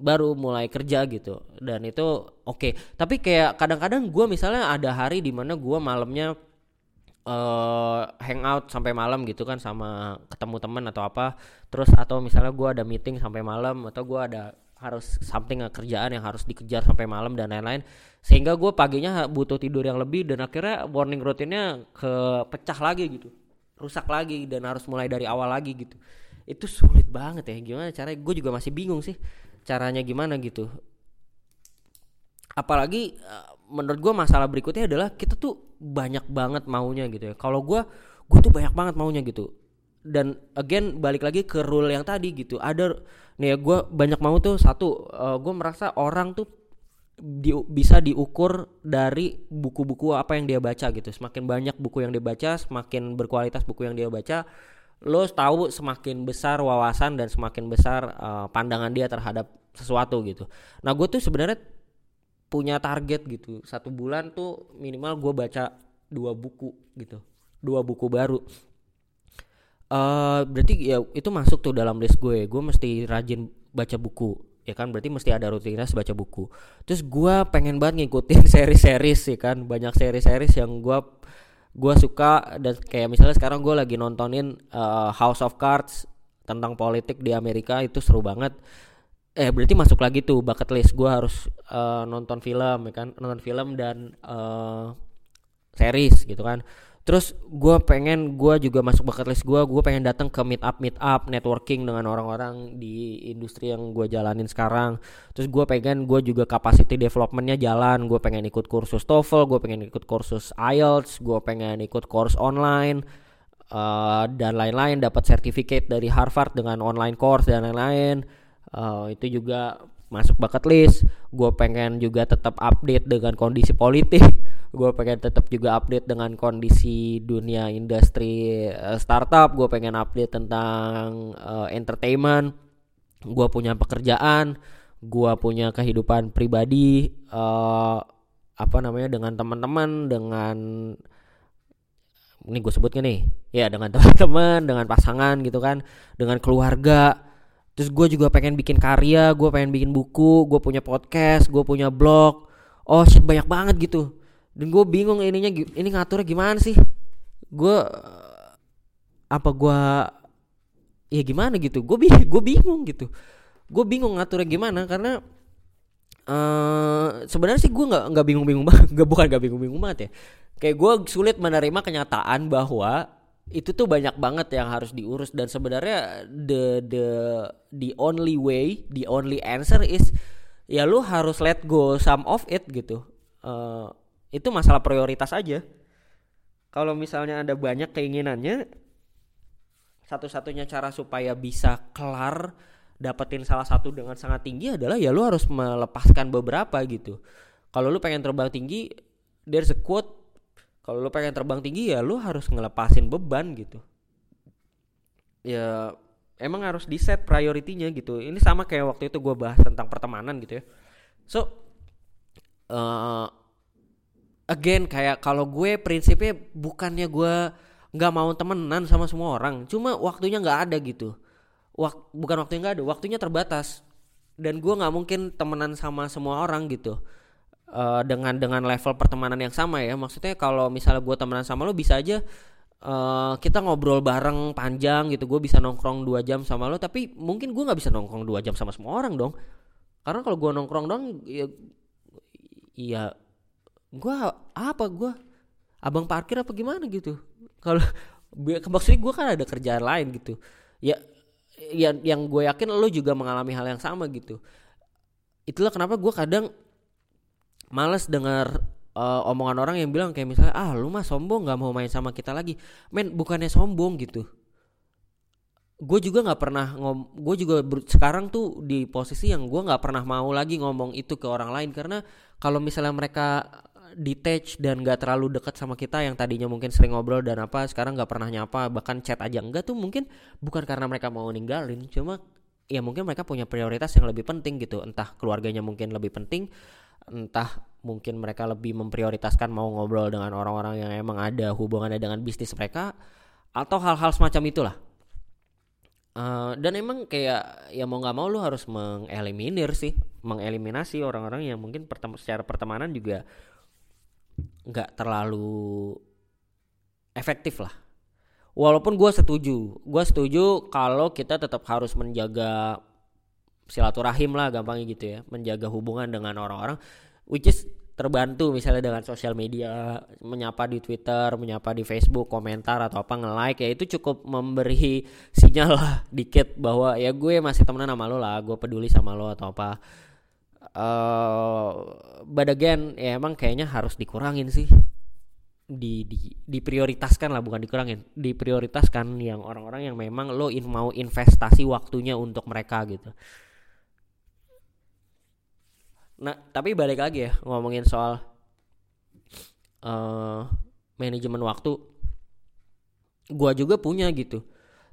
baru mulai kerja gitu. Dan itu oke. Okay. tapi kayak kadang-kadang gue misalnya ada hari di mana gue malamnya uh, hangout sampai malam gitu kan sama ketemu teman atau apa. Terus atau misalnya gue ada meeting sampai malam atau gue ada harus something kerjaan yang harus dikejar sampai malam dan lain-lain. Sehingga gue paginya butuh tidur yang lebih dan akhirnya morning rutinnya kepecah lagi gitu. Rusak lagi dan harus mulai dari awal lagi gitu. Itu sulit banget ya. Gimana caranya? Gue juga masih bingung sih caranya gimana gitu. Apalagi eh, menurut gue masalah berikutnya adalah kita tuh banyak banget maunya gitu ya. Kalau gue gue tuh banyak banget maunya gitu. Dan again balik lagi ke rule yang tadi gitu. Ada nih ya gue banyak mau tuh satu uh, eh, gue merasa orang tuh di, bisa diukur dari buku-buku apa yang dia baca gitu. Semakin banyak buku yang dia baca semakin berkualitas buku yang dia baca lo tahu semakin besar wawasan dan semakin besar uh, pandangan dia terhadap sesuatu gitu. Nah gue tuh sebenarnya punya target gitu. Satu bulan tuh minimal gue baca dua buku gitu. Dua buku baru. Uh, berarti ya itu masuk tuh dalam list gue. Gue mesti rajin baca buku ya kan? Berarti mesti ada rutinitas baca buku. Terus gue pengen banget ngikutin seri-seri sih kan? Banyak seri-seri yang gue gue suka dan kayak misalnya sekarang gue lagi nontonin uh, House of Cards tentang politik di Amerika itu seru banget. Eh berarti masuk lagi tuh bucket list. Gue harus uh, nonton film ya kan? Nonton film dan uh, series gitu kan terus gue pengen gue juga masuk bucket list gue gue pengen datang ke meet up meet up networking dengan orang-orang di industri yang gue jalanin sekarang. Terus gue pengen gue juga capacity developmentnya jalan. Gue pengen ikut kursus TOEFL gue pengen ikut kursus IELTS gue pengen ikut course online uh, dan lain-lain. Dapat sertifikat dari Harvard dengan online course dan lain-lain. Uh, itu juga masuk bucket list. Gue pengen juga tetap update dengan kondisi politik. Gue pengen tetap juga update dengan kondisi dunia industri uh, startup. Gue pengen update tentang uh, entertainment. Gue punya pekerjaan. Gue punya kehidupan pribadi uh, apa namanya dengan teman-teman dengan ini gue sebutnya nih. Ya dengan teman-teman dengan pasangan gitu kan. Dengan keluarga terus gue juga pengen bikin karya gue pengen bikin buku gue punya podcast gue punya blog. Oh shit banyak banget gitu. Dan gue bingung ininya ini ngaturnya gimana sih? Gue apa gue ya gimana gitu? Gue bingung gue bingung gitu. Gue bingung ngaturnya gimana karena uh, sebenarnya sih gue nggak nggak bingung-bingung banget. Nggak bukan nggak bingung-bingung banget ya. Kayak gue sulit menerima kenyataan bahwa itu tuh banyak banget yang harus diurus. Dan sebenarnya the the the only way the only answer is ya lu harus let go some of it gitu. Uh, itu masalah prioritas aja. Kalau misalnya ada banyak keinginannya satu-satunya cara supaya bisa kelar dapetin salah satu dengan sangat tinggi adalah ya lu harus melepaskan beberapa gitu. Kalau lu pengen terbang tinggi there's a quote kalau lu pengen terbang tinggi ya lu harus ngelepasin beban gitu. Ya emang harus di set prioritinya gitu. Ini sama kayak waktu itu gue bahas tentang pertemanan gitu ya. So uh, again kayak kalau gue prinsipnya bukannya gue nggak mau temenan sama semua orang cuma waktunya nggak ada gitu. Wak bukan waktunya nggak ada waktunya terbatas. Dan gue nggak mungkin temenan sama semua orang gitu uh, dengan dengan level pertemanan yang sama ya. Maksudnya kalau misalnya gue temenan sama lo bisa aja uh, kita ngobrol bareng panjang gitu. Gue bisa nongkrong dua jam sama lo tapi mungkin gue nggak bisa nongkrong dua jam sama semua orang dong. Karena kalau gue nongkrong dong ya iya gue apa gue abang parkir apa gimana gitu? Kalau maksudnya gue kan ada kerjaan lain gitu. Ya yang yang gue yakin lo juga mengalami hal yang sama gitu. Itulah kenapa gue kadang males dengar uh, omongan orang yang bilang kayak misalnya ah lu mah sombong nggak mau main sama kita lagi. Men bukannya sombong gitu. Gue juga nggak pernah ngom gue juga sekarang tuh di posisi yang gue nggak pernah mau lagi ngomong itu ke orang lain. Karena kalau misalnya mereka detach dan gak terlalu dekat sama kita yang tadinya mungkin sering ngobrol dan apa sekarang nggak pernah nyapa bahkan chat aja enggak tuh mungkin bukan karena mereka mau ninggalin cuma ya mungkin mereka punya prioritas yang lebih penting gitu. Entah keluarganya mungkin lebih penting entah mungkin mereka lebih memprioritaskan mau ngobrol dengan orang-orang yang emang ada hubungannya dengan bisnis mereka atau hal-hal semacam itulah. Uh, dan emang kayak ya mau nggak mau lu harus mengeliminir sih mengeliminasi orang-orang yang mungkin pertem secara pertemanan juga nggak terlalu efektif lah. Walaupun gue setuju gue setuju kalau kita tetap harus menjaga silaturahim lah gampangnya gitu ya. Menjaga hubungan dengan orang-orang which is terbantu misalnya dengan sosial media menyapa di Twitter menyapa di Facebook komentar atau apa nge-like ya itu cukup memberi sinyal lah dikit bahwa ya gue masih temenan sama lo lah gue peduli sama lo atau apa. Uh, but again ya emang kayaknya harus dikurangin sih. Di, di diprioritaskan lah bukan dikurangin. Diprioritaskan yang orang-orang yang memang lo in, mau investasi waktunya untuk mereka gitu Nah, tapi balik lagi ya ngomongin soal uh, manajemen waktu. Gua juga punya gitu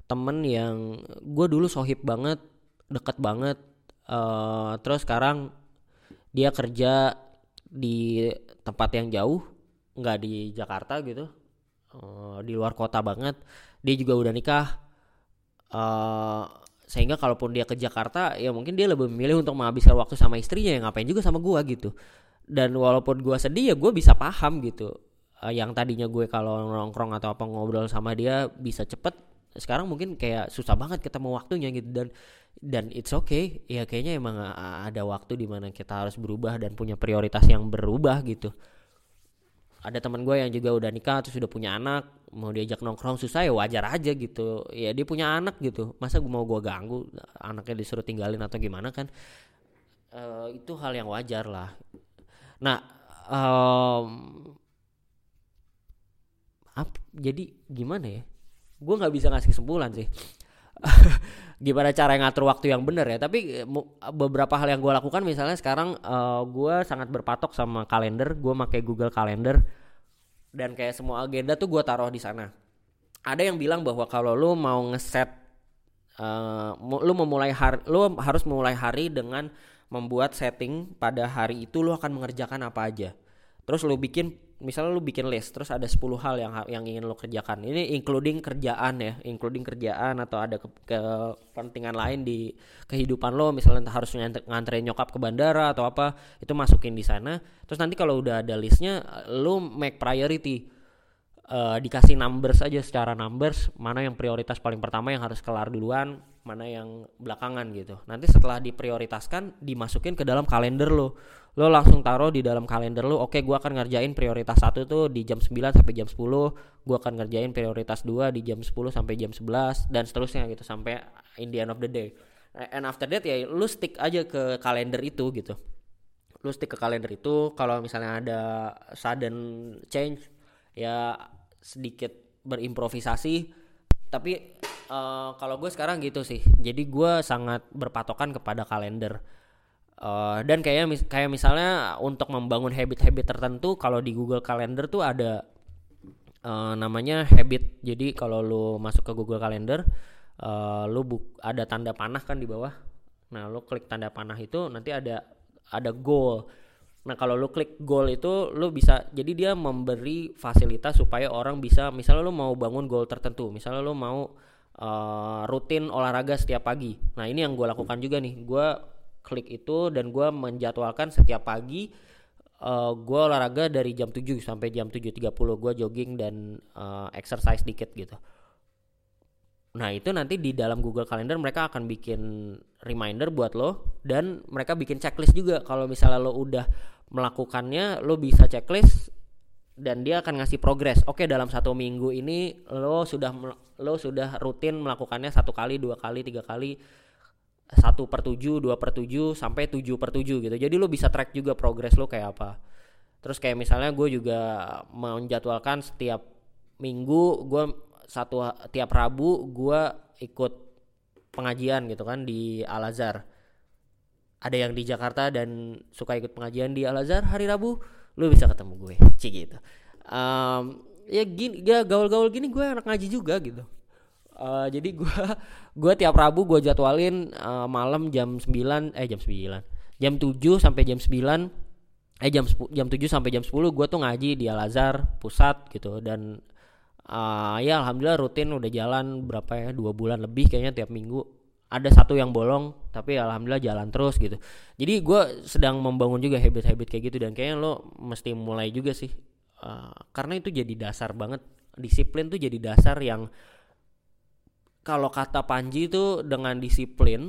temen yang gue dulu sohib banget, deket banget. Uh, terus sekarang dia kerja di tempat yang jauh, nggak di Jakarta gitu, uh, di luar kota banget. Dia juga udah nikah. Uh, sehingga kalaupun dia ke Jakarta ya mungkin dia lebih memilih untuk menghabiskan waktu sama istrinya yang ngapain juga sama gua gitu. Dan walaupun gua sedih ya gue bisa paham gitu. Uh, yang tadinya gue kalau nongkrong atau apa ngobrol sama dia bisa cepet sekarang mungkin kayak susah banget ketemu waktunya gitu. Dan dan it's okay. Ya kayaknya emang ada waktu di mana kita harus berubah dan punya prioritas yang berubah gitu ada teman gue yang juga udah nikah terus sudah punya anak mau diajak nongkrong susah ya wajar aja gitu. Ya dia punya anak gitu. Masa gue mau gue ganggu anaknya disuruh tinggalin atau gimana kan? Uh, itu hal yang wajar lah. Nah um, ap, jadi gimana ya? Gue nggak bisa ngasih kesimpulan sih gimana cara ngatur waktu yang benar ya. Tapi beberapa hal yang gue lakukan misalnya sekarang uh, eh, gue sangat berpatok sama kalender. Gue pakai Google Calendar. Dan kayak semua agenda tuh gue taruh di sana. Ada yang bilang bahwa kalau lu mau ngeset uh, lu memulai hari lu harus memulai hari dengan membuat setting pada hari itu lu akan mengerjakan apa aja. Terus lu bikin misalnya lu bikin list terus ada 10 hal yang yang ingin lu kerjakan. Ini including kerjaan ya including kerjaan atau ada ke, kepentingan lain di kehidupan lo. Misalnya harus nganterin nyokap ke bandara atau apa itu masukin di sana. Terus nanti kalau udah ada listnya lu make priority. Uh, dikasih numbers aja secara numbers mana yang prioritas paling pertama yang harus kelar duluan mana yang belakangan gitu. Nanti setelah diprioritaskan dimasukin ke dalam kalender lo lo langsung taruh di dalam kalender lo oke okay, gue akan ngerjain prioritas satu tuh di jam 9 sampai jam 10 gue akan ngerjain prioritas dua di jam 10 sampai jam 11 dan seterusnya gitu sampai in the end of the day. And after that ya lo stick aja ke kalender itu gitu. Lo stick ke kalender itu kalau misalnya ada sudden change ya sedikit berimprovisasi. Tapi uh, kalau gue sekarang gitu sih. Jadi gue sangat berpatokan kepada kalender uh, dan kayaknya mis kayak misalnya untuk membangun habit-habit tertentu kalau di Google Calendar tuh ada uh, namanya habit. Jadi kalau lu masuk ke Google Calendar uh, lu buk ada tanda panah kan di bawah. Nah lu klik tanda panah itu nanti ada ada goal. Nah kalau lu klik goal itu lu bisa jadi dia memberi fasilitas supaya orang bisa misalnya lu mau bangun goal tertentu, misalnya lu mau uh, rutin olahraga setiap pagi. Nah ini yang gue lakukan juga nih, gue klik itu dan gue menjadwalkan setiap pagi uh, eh, gue olahraga dari jam 7 sampai jam 7.30 gue jogging dan uh, exercise dikit gitu. Nah itu nanti di dalam Google Calendar mereka akan bikin reminder buat lo dan mereka bikin checklist juga. Kalau misalnya lo udah melakukannya lo bisa checklist dan dia akan ngasih progres oke dalam satu minggu ini lo sudah lo sudah rutin melakukannya satu kali dua kali tiga kali satu per tujuh dua per tujuh sampai tujuh per tujuh gitu. Jadi lo bisa track juga progres lo kayak apa. Terus kayak misalnya gue juga menjadwalkan setiap minggu gue satu tiap rabu gue ikut pengajian gitu kan di Al Azhar. Ada yang di Jakarta dan suka ikut pengajian di Al Azhar hari Rabu lu bisa ketemu gue. Cik gitu. Um, ya gini ya gaul-gaul gini gue anak ngaji juga gitu uh, jadi gue gue tiap Rabu gue jadwalin uh, malam jam 9 eh jam 9 jam 7 sampai jam 9 eh jam 10, jam 7 sampai jam 10 gue tuh ngaji di Al Azhar pusat gitu. Dan uh, ya alhamdulillah rutin udah jalan berapa ya dua bulan lebih kayaknya tiap minggu. Ada satu yang bolong tapi alhamdulillah jalan terus gitu. Jadi gue sedang membangun juga habit-habit kayak gitu dan kayaknya lo mesti mulai juga sih. Uh, karena itu jadi dasar banget. Disiplin tuh jadi dasar yang kalau kata Panji itu dengan disiplin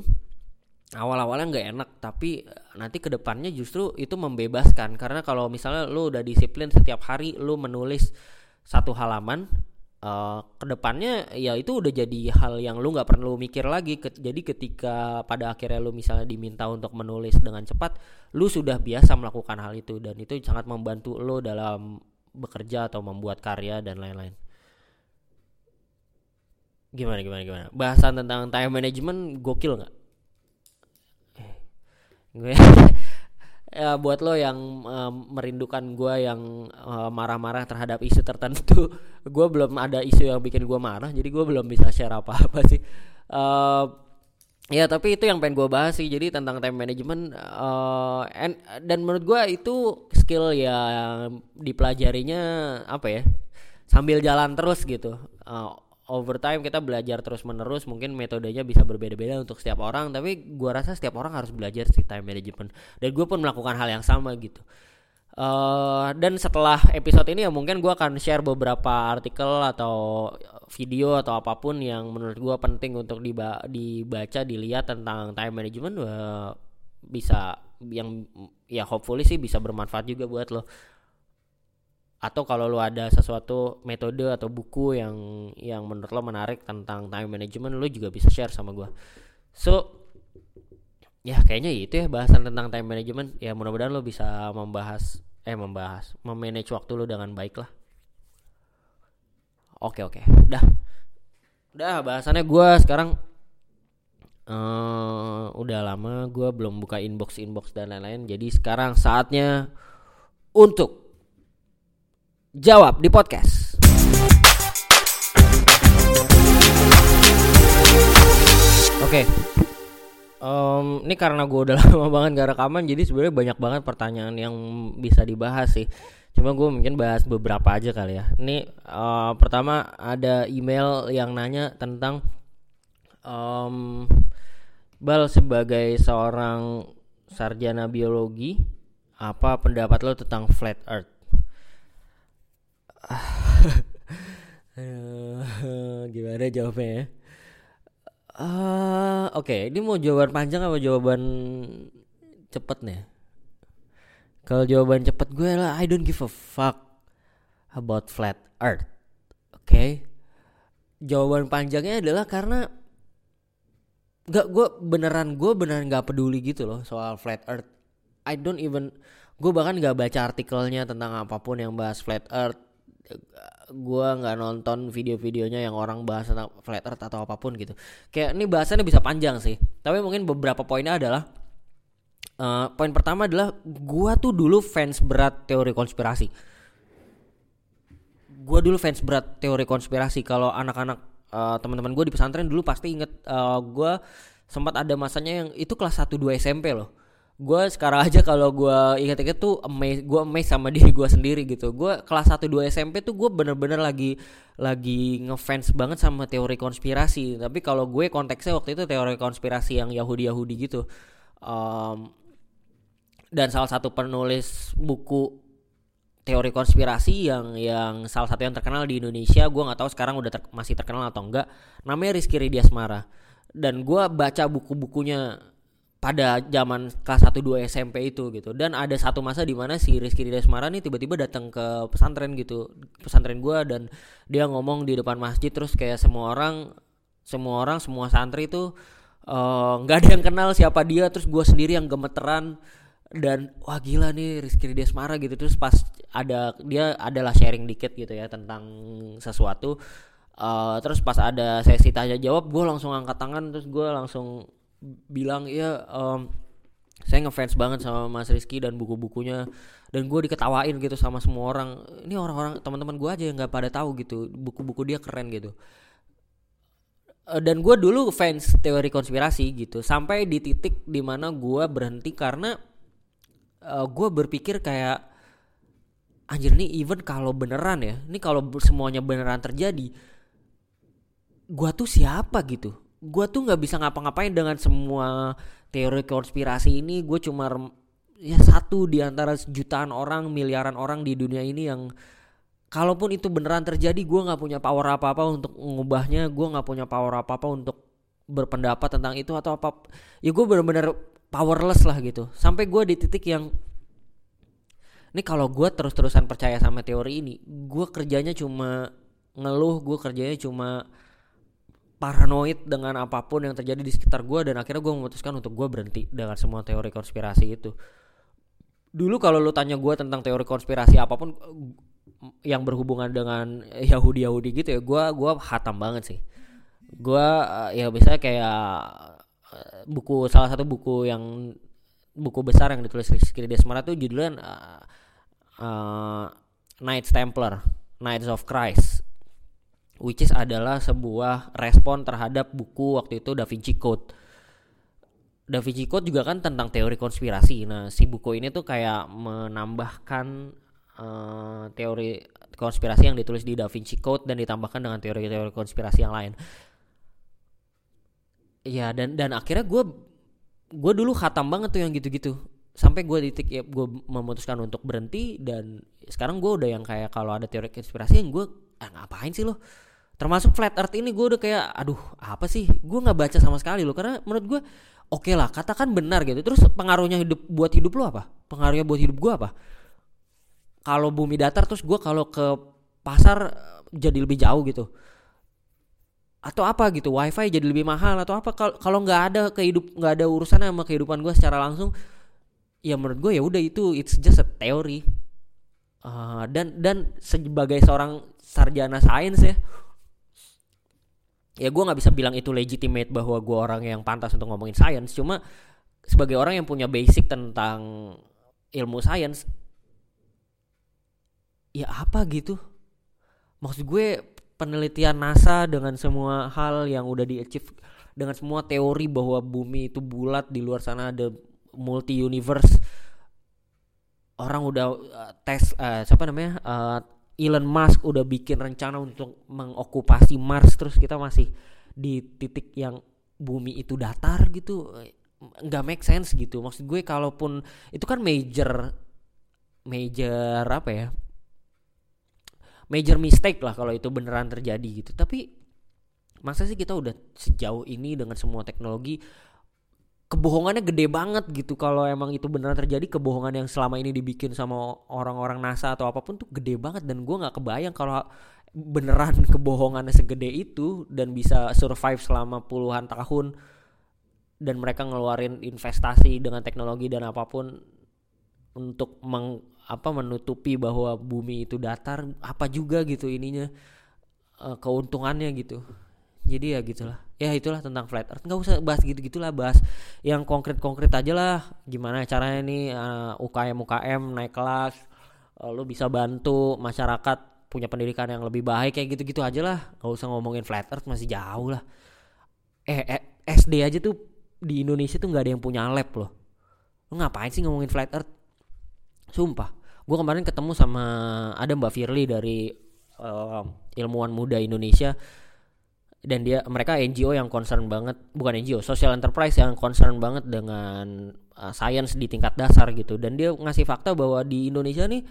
awal-awalnya nggak enak tapi nanti ke depannya justru itu membebaskan. Karena kalau misalnya lo udah disiplin setiap hari lo menulis satu halaman uh, ke depannya ya itu udah jadi hal yang lu nggak perlu mikir lagi. Jadi ketika pada akhirnya lu misalnya diminta untuk menulis dengan cepat lu sudah biasa melakukan hal itu. Dan itu sangat membantu lo dalam bekerja atau membuat karya dan lain-lain gimana gimana gimana? Bahasan tentang time management gokil nggak? Eh, gue ya buat lo yang uh, merindukan gue yang uh, marah-marah terhadap isu tertentu gue belum ada isu yang bikin gue marah jadi gue belum bisa share apa-apa sih. Uh, ya tapi itu yang pengen gue bahas sih. Jadi tentang time management uh, and, dan menurut gue itu skill yang dipelajarinya apa ya? Sambil jalan terus gitu. Uh, over time kita belajar terus menerus mungkin metodenya bisa berbeda-beda untuk setiap orang tapi gue rasa setiap orang harus belajar si time management. Dan gue pun melakukan hal yang sama gitu. Uh, dan setelah episode ini ya mungkin gue akan share beberapa artikel atau video atau apa pun yang menurut gue penting untuk diba dibaca dilihat tentang time management uh, bisa yang ya hopefully sih bisa bermanfaat juga buat lo atau kalau lu ada sesuatu metode atau buku yang yang menurut lo menarik tentang time management lu juga bisa share sama gue so ya kayaknya itu ya bahasan tentang time management. Ya mudah-mudahan lo bisa membahas eh membahas memanage waktu lo dengan baik lah. Oke oke. Dah. Dah bahasannya gue sekarang uh, udah lama gue belum buka inbox inbox dan lain-lain. Jadi sekarang saatnya untuk Jawab di podcast. Oke. Okay. Um, ini karena gue udah lama banget gak rekaman jadi sebenarnya banyak banget pertanyaan yang bisa dibahas sih. Cuma gue mungkin bahas beberapa aja kali ya. Ini uh, pertama ada email yang nanya tentang um, Bal sebagai seorang sarjana biologi, apa pendapat lo tentang flat earth? Gimana jawabnya ya? Uh, Oke, okay. ini mau jawaban panjang apa jawaban cepet nih? Kalau jawaban cepet gue lah I don't give a fuck about flat earth. Oke. Okay? Jawaban panjangnya adalah karena gak gue beneran gue beneran gak peduli gitu loh soal flat earth. I don't even gue bahkan gak baca artikelnya tentang apa pun yang bahas flat earth gue nggak nonton video-videonya yang orang bahas tentang flat earth atau apa pun gitu. Kayak ini bahasannya bisa panjang sih. Tapi mungkin beberapa poinnya adalah uh, poin pertama adalah gue tuh dulu fans berat teori konspirasi. Gue dulu fans berat teori konspirasi. Kalau anak-anak uh, teman-teman gue di pesantren dulu pasti inget uh, eh, gue sempat ada masanya yang itu kelas 1 2 SMP loh gue sekarang aja kalau gue inget-inget tuh amazed gue amazed sama diri gue sendiri gitu. Gue kelas 1 2 SMP tuh gue bener-bener lagi lagi ngefans banget sama teori konspirasi. Tapi kalau gue konteksnya waktu itu teori konspirasi yang Yahudi Yahudi gitu. Um, dan salah satu penulis buku teori konspirasi yang yang salah satu yang terkenal di Indonesia gue nggak tahu sekarang udah ter, masih terkenal atau enggak namanya Rizky Ridiasmara dan gue baca buku-bukunya pada zaman kelas 1 2 SMP itu gitu. Dan ada satu masa di mana si Rizky Desmara nih tiba-tiba datang ke pesantren gitu. Pesantren gua dan dia ngomong di depan masjid terus kayak semua orang semua orang semua santri itu eh, nggak uh, ada yang kenal siapa dia terus gua sendiri yang gemeteran dan wah gila nih Rizky Desmara gitu terus pas ada dia adalah sharing dikit gitu ya tentang sesuatu uh, terus pas ada sesi tanya jawab gue langsung angkat tangan terus gue langsung bilang ya um, saya ngefans banget sama Mas Rizky dan buku-bukunya dan gue diketawain gitu sama semua orang. Ini orang-orang teman-teman gue aja yang nggak pada tahu gitu buku-buku dia keren gitu. Uh, dan gue dulu fans teori konspirasi gitu sampai di titik di mana gue berhenti karena uh, gue berpikir kayak anjir nih even kalau beneran ya ini kalau semuanya beneran terjadi gua tuh siapa gitu gua tuh nggak bisa ngapa-ngapain dengan semua teori konspirasi ini. Gue cuma ya satu di antara jutaan orang miliaran orang di dunia ini yang kalaupun itu beneran terjadi gue nggak punya power apa apa untuk mengubahnya gue nggak punya power apa apa untuk berpendapat tentang itu atau apa ya gue bener-bener powerless lah gitu. Sampai gue di titik yang ini kalau gue terus-terusan percaya sama teori ini gue kerjanya cuma ngeluh gue kerjanya cuma paranoid dengan apa pun yang terjadi di sekitar gue dan akhirnya gue memutuskan untuk gue berhenti dengan semua teori konspirasi itu. Dulu kalau lu tanya gue tentang teori konspirasi apa pun yang berhubungan dengan Yahudi Yahudi gitu ya gue gua hatam banget sih. Gue ya biasanya kayak eh, buku salah satu buku yang buku besar yang ditulis Rizky Desmara tuh judulnya uh, uh, Knights Templar, Knights of Christ, which is adalah sebuah respon terhadap buku waktu itu Da Vinci Code. Da Vinci Code juga kan tentang teori konspirasi. Nah, si buku ini tuh kayak menambahkan uh, teori konspirasi yang ditulis di Da Vinci Code dan ditambahkan dengan teori-teori konspirasi yang lain. Iya dan dan akhirnya gue gue dulu khatam banget tuh yang gitu-gitu sampai gue titik ya gue memutuskan untuk berhenti dan sekarang gue udah yang kayak kalau ada teori konspirasi yang gue ah, ngapain sih lo termasuk flat earth ini gue udah kayak aduh apa sih? Gue nggak baca sama sekali lo karena menurut gue oke okay lah katakan benar gitu. Terus pengaruhnya hidup buat hidup lo apa? Pengaruhnya buat hidup gue apa? Kalau bumi datar terus gue kalau ke pasar jadi lebih jauh gitu. Atau apa gitu? Wifi jadi lebih mahal atau apa? Kalau nggak ada kehidup nggak ada urusan sama kehidupan gue secara langsung ya menurut gue ya udah itu it's just a theory. Uh, dan dan sebagai seorang sarjana sains ya ya gue nggak bisa bilang itu legitimate bahwa gue orang yang pantas untuk ngomongin sains cuma sebagai orang yang punya basic tentang ilmu sains ya apa gitu? Maksud gue penelitian NASA dengan semua hal yang udah di achieve dengan semua teori bahwa bumi itu bulat di luar sana ada multi universe orang udah uh, tes uh, siapa namanya uh, Elon Musk udah bikin rencana untuk mengokupasi Mars terus kita masih di titik yang bumi itu datar gitu nggak make sense gitu. Maksud gue kalaupun itu kan major major apa ya? Major mistake lah kalau itu beneran terjadi gitu. Tapi masa sih kita udah sejauh ini dengan semua teknologi kebohongannya gede banget gitu. Kalau emang itu beneran terjadi kebohongan yang selama ini dibikin sama orang-orang NASA atau apa pun tuh gede banget. Dan gue nggak kebayang kalau beneran kebohongannya segede itu dan bisa survive selama puluhan tahun dan mereka ngeluarin investasi dengan teknologi dan apa pun untuk meng, apa menutupi bahwa bumi itu datar apa juga gitu ininya uh, keuntungannya gitu. Jadi ya gitulah ya itulah tentang flat earth. Nggak usah bahas gitu gitulah bahas yang konkret konkret aja lah. Gimana caranya nih uh, UKM UKM naik kelas uh, lu bisa bantu masyarakat punya pendidikan yang lebih baik kayak gitu gitu aja lah. Nggak usah ngomongin flat earth masih jauh lah. Eh, eh SD aja tuh di Indonesia tuh nggak ada yang punya lab loh. Lu ngapain sih ngomongin flat earth? Sumpah gue kemarin ketemu sama ada Mbak Firly dari uh, ilmuwan muda Indonesia dan dia mereka NGO yang concern banget bukan NGO social enterprise yang concern banget dengan uh, science di tingkat dasar gitu. Dan dia ngasih fakta bahwa di Indonesia nih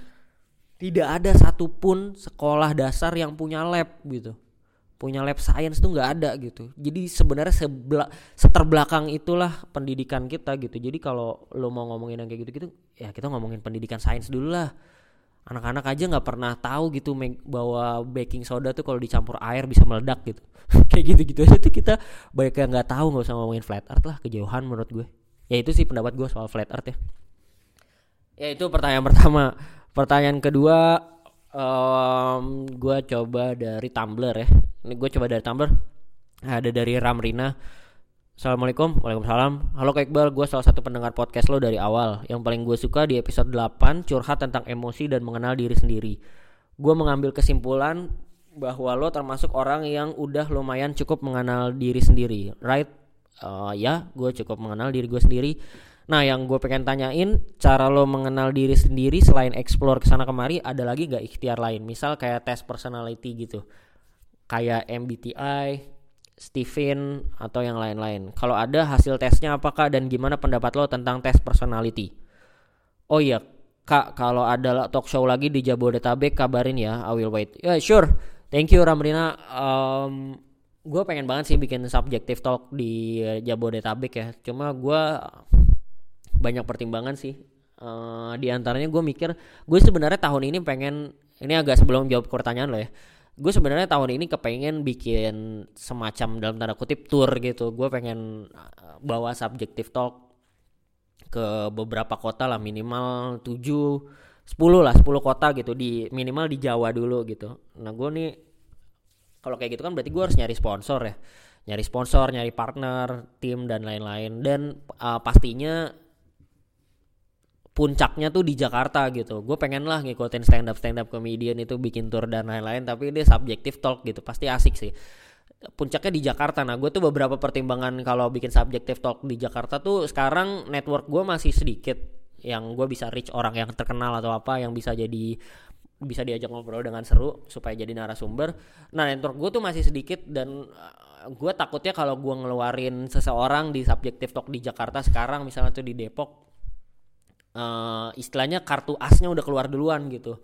tidak ada satupun sekolah dasar yang punya lab gitu. Punya lab science tuh nggak ada gitu. Jadi sebenarnya sebela seterbelakang itulah pendidikan kita gitu. Jadi kalau lo mau ngomongin yang kayak gitu gitu ya kita ngomongin pendidikan sains dulu lah anak-anak aja nggak pernah tahu gitu bahwa baking soda tuh kalau dicampur air bisa meledak gitu. Kayak gitu-gitu aja tuh kita banyak yang nggak tahu nggak usah ngomongin flat earth lah kejauhan menurut gue. Ya itu sih pendapat gue soal flat earth ya. Ya itu pertanyaan pertama. Pertanyaan kedua um, gue coba dari Tumblr ya. Ini gue coba dari Tumblr. Ada dari Ramrina Assalamualaikum, Waalaikumsalam. Halo Kak Iqbal, gue salah satu pendengar podcast lo dari awal. Yang paling gue suka di episode 8 Curhat tentang emosi dan mengenal diri sendiri. Gue mengambil kesimpulan bahwa lo termasuk orang yang udah lumayan cukup mengenal diri sendiri. Right? Uh, ya, gue cukup mengenal diri gue sendiri. Nah, yang gue pengen tanyain, cara lo mengenal diri sendiri selain explore ke sana kemari, ada lagi gak ikhtiar lain? Misal kayak tes personality gitu, kayak MBTI, Stephen atau yang lain-lain. Kalau ada hasil tesnya apakah dan gimana pendapat lo tentang tes personality? Oh iya, kak, kalau ada talk show lagi di Jabodetabek kabarin ya, I will wait. Yeah, sure, thank you Ramrina. Um, gue pengen banget sih bikin subjective talk di Jabodetabek ya. Cuma gue banyak pertimbangan sih uh, di antaranya gue mikir gue sebenarnya tahun ini pengen ini agak sebelum jawab pertanyaan lo ya gue sebenarnya tahun ini kepengen bikin semacam dalam tanda kutip tour gitu. Gue pengen eh, bawa subjective talk ke beberapa kota lah minimal 7 10 lah 10 kota gitu. Di minimal di Jawa dulu gitu. Nah gue nih kalau kayak gitu kan berarti gue harus nyari sponsor ya. Nyari sponsor nyari partner tim dan lain-lain. Dan uh, pastinya puncaknya tuh di Jakarta gitu. Gue pengen lah ngikutin stand up stand up comedian itu bikin tour dan lain-lain tapi dia subjektif talk gitu. Pasti asik sih. Puncaknya di Jakarta. Nah gue tuh beberapa pertimbangan kalau bikin subjektif talk di Jakarta tuh sekarang network gue masih sedikit. Yang gue bisa reach orang yang terkenal atau apa yang bisa jadi bisa diajak ngobrol dengan seru supaya jadi narasumber. Nah network gue tuh masih sedikit dan uh, gue takutnya kalau gue ngeluarin seseorang di subjektif talk di Jakarta sekarang misalnya tuh di Depok uh, istilahnya kartu asnya udah keluar duluan gitu.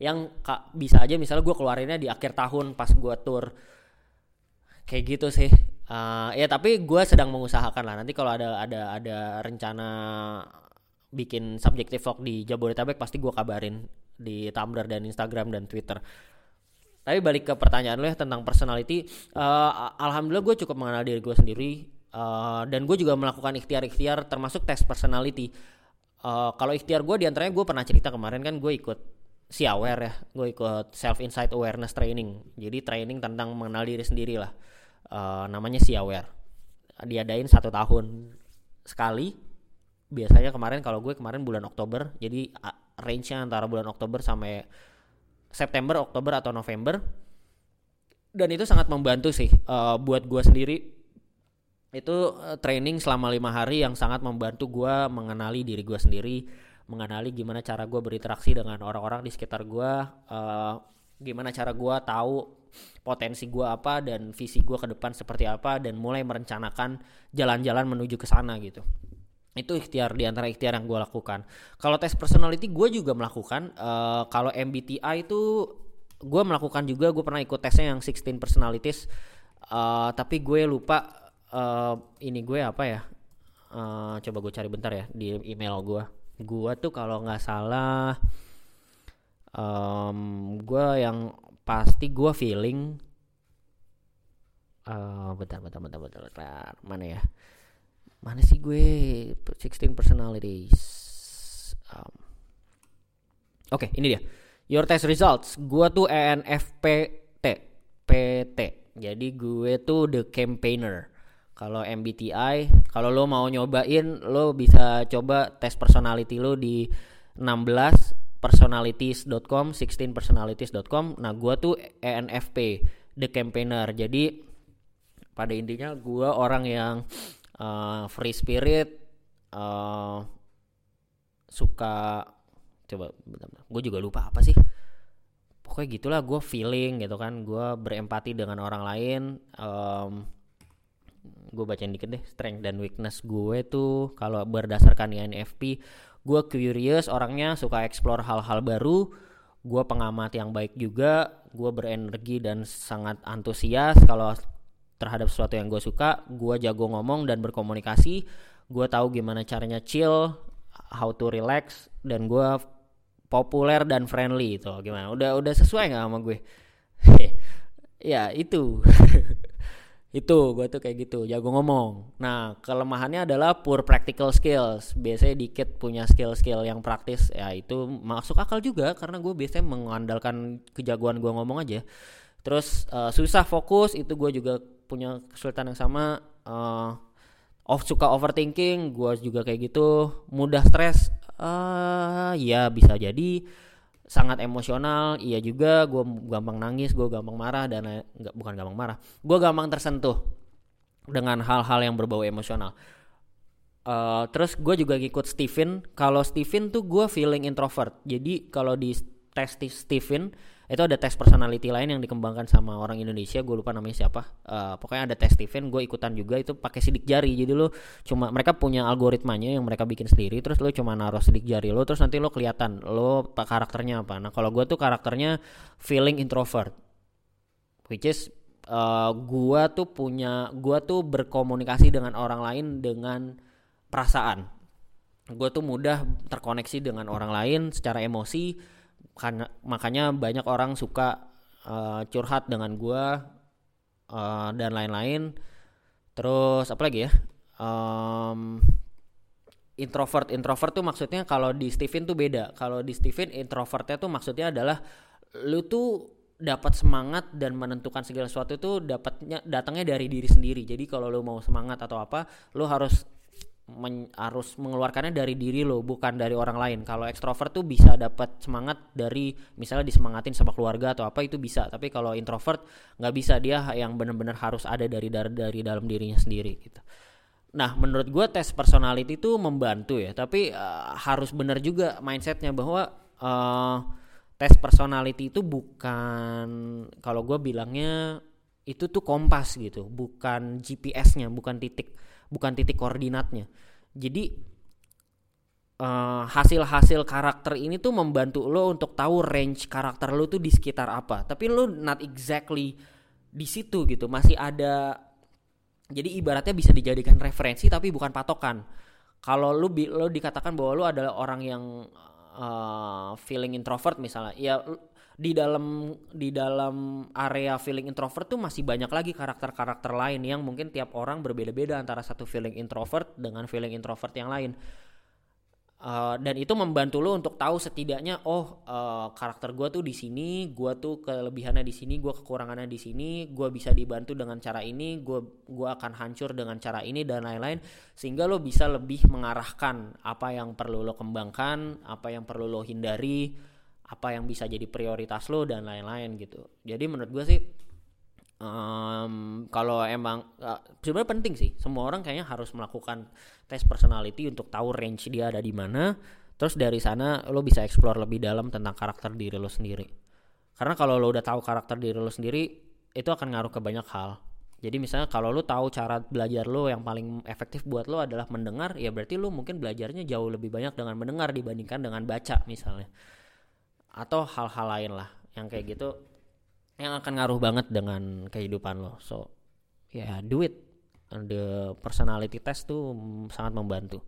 Yang kak bisa aja misalnya gue keluarinnya di akhir tahun pas gue tour. Kayak gitu sih. Uh, ya tapi gue sedang mengusahakan lah. Nanti kalau ada ada ada rencana bikin subjektif vlog di Jabodetabek pasti gue kabarin di Tumblr dan Instagram dan Twitter. Tapi balik ke pertanyaan lo ya tentang personality uh, alhamdulillah gue cukup mengenal diri gue sendiri uh, dan gue juga melakukan ikhtiar-ikhtiar termasuk tes personality uh, kalau ikhtiar gue di antaranya gue pernah cerita kemarin kan gue ikut si aware ya gue ikut self insight awareness training. Jadi training tentang mengenal diri sendiri lah. Uh, namanya si aware diadain satu tahun sekali. Biasanya kemarin kalau gue kemarin bulan Oktober. Jadi range-nya antara bulan Oktober sampai September Oktober atau November. Dan itu sangat membantu sih uh, buat gue sendiri itu uh, training selama lima hari yang sangat membantu gue mengenali diri gue sendiri mengenali gimana cara gue berinteraksi dengan orang-orang di sekitar gue uh, gimana cara gue tahu potensi gue apa dan visi gue ke depan seperti apa dan mulai merencanakan jalan-jalan menuju ke sana gitu. Itu ikhtiar di antara ikhtiar yang gue lakukan. Kalau tes personality gue juga melakukan uh, kalau MBTI itu gue melakukan juga gue pernah ikut tesnya yang 16 personalities uh, tapi gue lupa uh, ini gue apa ya? Uh, coba gue cari bentar ya di email gue. Gue tuh kalau nggak salah um, gue yang pasti gue feeling uh, bentar, bentar bentar bentar bentar. Mana ya? Mana sih gue? 16 personalities. Um, oke okay, ini dia. Your test results. Gue tuh ENFPT PT jadi gue tuh the campaigner kalau MBTI, kalau lo mau nyobain, lo bisa coba tes personality lo di 16 personalities.com, 16 personalities.com. Nah, gua tuh ENFP, the campaigner. Jadi pada intinya gua orang yang uh, free spirit, uh, suka coba gue juga lupa apa sih pokoknya gitulah gue feeling gitu kan gue berempati dengan orang lain um, gue bacain dikit deh strength dan weakness gue tuh kalau berdasarkan INFP gue curious orangnya suka explore hal-hal baru gue pengamat yang baik juga gue berenergi dan sangat antusias kalau terhadap sesuatu yang gue suka gue jago ngomong dan berkomunikasi gue tahu gimana caranya chill how to relax dan gue populer dan friendly itu gimana? Udah udah sesuai nggak sama gue? Ya itu itu gue tuh kayak gitu jago ngomong. Nah kelemahannya adalah poor practical skills. Biasanya dikit punya skill-skill yang praktis ya itu masuk akal juga karena gue biasanya mengandalkan kejagoan gue ngomong aja. Terus uh, susah fokus itu gue juga punya kesulitan yang sama uh, off suka overthinking gue juga kayak gitu. Mudah stres uh, ya bisa jadi sangat emosional iya juga gue gampang nangis gue gampang marah dan nggak bukan gampang marah gue gampang tersentuh dengan hal-hal yang berbau emosional Uh, terus gue juga ngikut Steven. Kalau Steven tuh gue feeling introvert. Jadi kalau di tes Steven itu ada tes personality lain yang dikembangkan sama orang Indonesia gue lupa namanya siapa. Uh, pokoknya ada tes Steven gue ikutan juga itu pakai sidik jari. Jadi lo cuma mereka punya algoritmanya yang mereka bikin sendiri terus lo cuma naruh sidik jari lo terus nanti lo kelihatan lo karakternya apa. Nah kalau gue tuh karakternya feeling introvert which is uh, gue tuh punya gue tuh berkomunikasi dengan orang lain dengan perasaan. Gue tuh mudah terkoneksi dengan orang lain secara emosi karena makanya banyak orang suka uh, curhat dengan gue uh, dan lain-lain. Terus apa lagi ya? Um, introvert introvert tuh maksudnya kalau di Steven tuh beda. Kalau di Steven introvertnya tuh maksudnya adalah lu tuh dapat semangat dan menentukan segala sesuatu itu dapatnya datangnya dari diri sendiri. Jadi kalau lu mau semangat atau apa lu harus men, harus mengeluarkannya dari diri lo bukan dari orang lain. Kalau ekstrovert tuh bisa dapat semangat dari misalnya disemangatin sama keluarga atau apa itu bisa. Tapi kalau introvert nggak bisa. Dia yang benar-benar harus ada dari dari dari dalam dirinya sendiri gitu. Nah menurut gue tes personality itu membantu ya. Tapi uh, harus benar juga mindsetnya bahwa uh, tes personality itu bukan kalau gue bilangnya itu tuh kompas gitu. Bukan GPS-nya bukan titik bukan titik koordinatnya. Jadi uh, hasil-hasil karakter ini tuh membantu lo untuk tahu range karakter lo tuh di sekitar apa. Tapi lo not exactly di situ gitu. Masih ada jadi ibaratnya bisa dijadikan referensi tapi bukan patokan. Kalau lo lo dikatakan bahwa lo adalah orang yang uh, feeling introvert misalnya ya di dalam di dalam area feeling introvert tuh masih banyak lagi karakter-karakter lain yang mungkin tiap orang berbeda-beda antara satu feeling introvert dengan feeling introvert yang lain. Uh, dan itu membantu lo untuk tahu setidaknya oh uh, karakter gue tuh di sini, gue tuh kelebihannya di sini, gue kekurangannya di sini, gue bisa dibantu dengan cara ini, gue gua akan hancur dengan cara ini dan lain-lain sehingga lo bisa lebih mengarahkan apa yang perlu lo kembangkan, apa yang perlu lo hindari, apa yang bisa jadi prioritas lo dan lain-lain gitu. Jadi menurut gue sih um, kalau emang uh, sebenarnya penting sih. Semua orang kayaknya harus melakukan tes personality untuk tahu range dia ada di mana. Terus dari sana lo bisa explore lebih dalam tentang karakter diri lo sendiri. Karena kalau lo udah tahu karakter diri lo sendiri itu akan ngaruh ke banyak hal. Jadi misalnya kalau lo tahu cara belajar lo yang paling efektif buat lo adalah mendengar ya berarti lo mungkin belajarnya jauh lebih banyak dengan mendengar dibandingkan dengan baca misalnya atau hal-hal lain lah yang kayak gitu yang akan ngaruh banget dengan kehidupan lo. So ya yeah, do it the personality test tuh sangat membantu.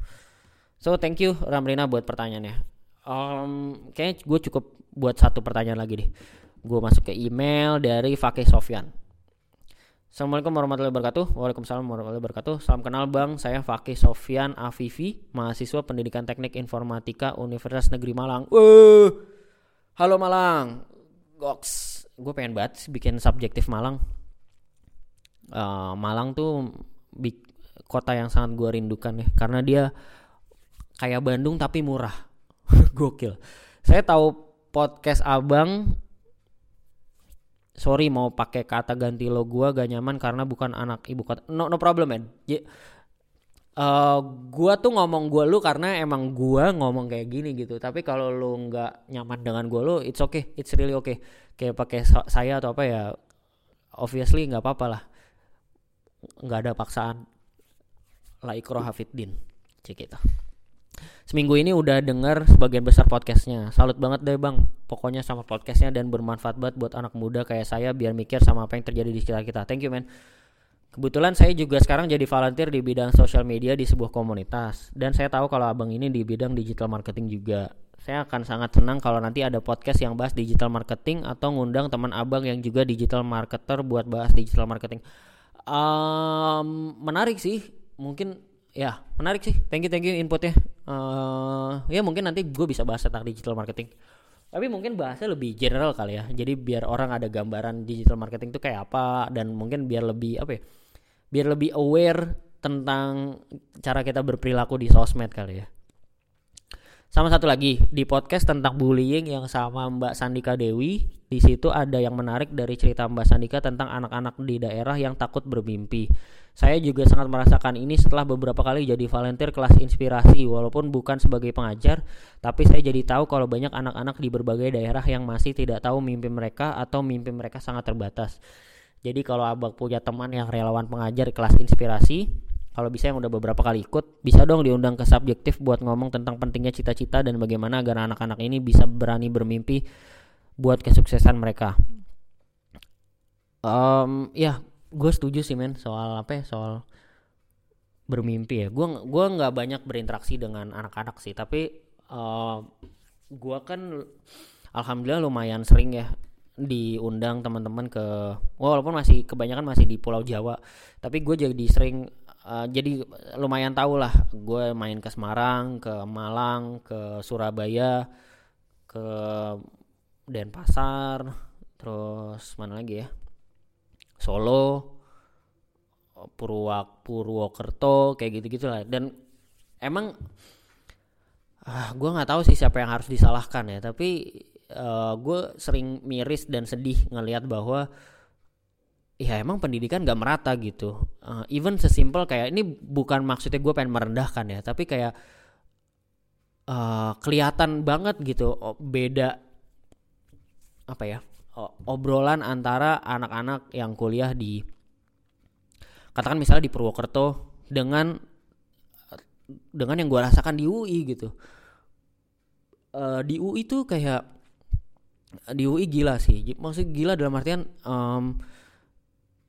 So thank you Ramrina buat pertanyaannya. Um, kayaknya gue cukup buat satu pertanyaan lagi deh. Gue masuk ke email dari Fakih Sofyan. Assalamualaikum warahmatullahi wabarakatuh. Waalaikumsalam warahmatullahi wabarakatuh. Salam kenal bang. Saya Fakih Sofyan Afifi Mahasiswa Pendidikan Teknik Informatika Universitas Negeri Malang. Uh, Halo Malang, Goks. Gue pengen banget bikin subjektif Malang. Uh, Malang tuh kota yang sangat gue rindukan ya, karena dia kayak Bandung tapi murah. Gokil. Saya tahu podcast abang. Sorry mau pakai kata ganti lo gue gak nyaman karena bukan anak ibu kota. No no problem man. Uh, gua tuh ngomong gua lu karena emang gua ngomong kayak gini gitu. Tapi kalau lu nggak nyaman dengan gua lu, it's okay, it's really okay. Kayak pakai saya atau apa ya, obviously nggak apa-apa lah. Nggak ada paksaan. La ikro hafidin, cek itu. Seminggu ini udah denger sebagian besar podcastnya. Salut banget deh bang. Pokoknya sama podcastnya dan bermanfaat banget buat anak muda kayak saya biar mikir sama apa yang terjadi di sekitar kita. Thank you man. Kebetulan saya juga sekarang jadi volunteer di bidang sosial media di sebuah komunitas dan saya tahu kalau abang ini di bidang digital marketing juga. Saya akan sangat senang kalau nanti ada podcast yang bahas digital marketing atau ngundang teman abang yang juga digital marketer buat bahas digital marketing. Um, menarik sih, mungkin ya menarik sih. Thank you thank you inputnya. Uh, ya mungkin nanti gue bisa bahas tentang digital marketing. Tapi mungkin bahasnya lebih general kali ya. Jadi biar orang ada gambaran digital marketing itu kayak apa dan mungkin biar lebih apa ya? Biar lebih aware tentang cara kita berperilaku di sosmed kali ya. sama satu lagi di podcast tentang bullying yang sama Mbak Sandika Dewi di situ ada yang menarik dari cerita Mbak Sandika tentang anak-anak di daerah yang takut bermimpi saya juga sangat merasakan ini setelah beberapa kali jadi volunteer kelas inspirasi walaupun bukan sebagai pengajar tapi saya jadi tahu kalau banyak anak-anak di berbagai daerah yang masih tidak tahu mimpi mereka atau mimpi mereka sangat terbatas jadi kalau abang punya teman yang relawan pengajar kelas inspirasi kalau bisa yang udah beberapa kali ikut bisa dong diundang ke subjektif buat ngomong tentang pentingnya cita-cita dan bagaimana agar anak-anak ini bisa berani bermimpi buat kesuksesan mereka. Um, ya gue setuju sih men soal apa ya soal bermimpi ya. Gue gua nggak banyak berinteraksi dengan anak-anak sih tapi uh, gue kan alhamdulillah lumayan sering ya diundang teman-teman ke walaupun masih kebanyakan masih di Pulau Jawa tapi gue jadi sering uh, jadi lumayan tahu lah gue main ke Semarang ke Malang ke Surabaya ke Denpasar terus mana lagi ya? Solo Purwak Purwokerto kayak gitu gitulah dan emang ah gue nggak tahu sih siapa yang harus disalahkan ya tapi uh, gue sering miris dan sedih ngelihat bahwa ya emang pendidikan gak merata gitu. Uh, even sesimpel kayak ini bukan maksudnya gue pengen merendahkan ya tapi kayak uh, kelihatan banget gitu beda apa ya obrolan antara anak-anak yang kuliah di katakan misalnya di Purwokerto dengan dengan yang gue rasakan di UI gitu. Uh, di UI tuh kayak di UI gila sih. Maksud gila dalam artian um,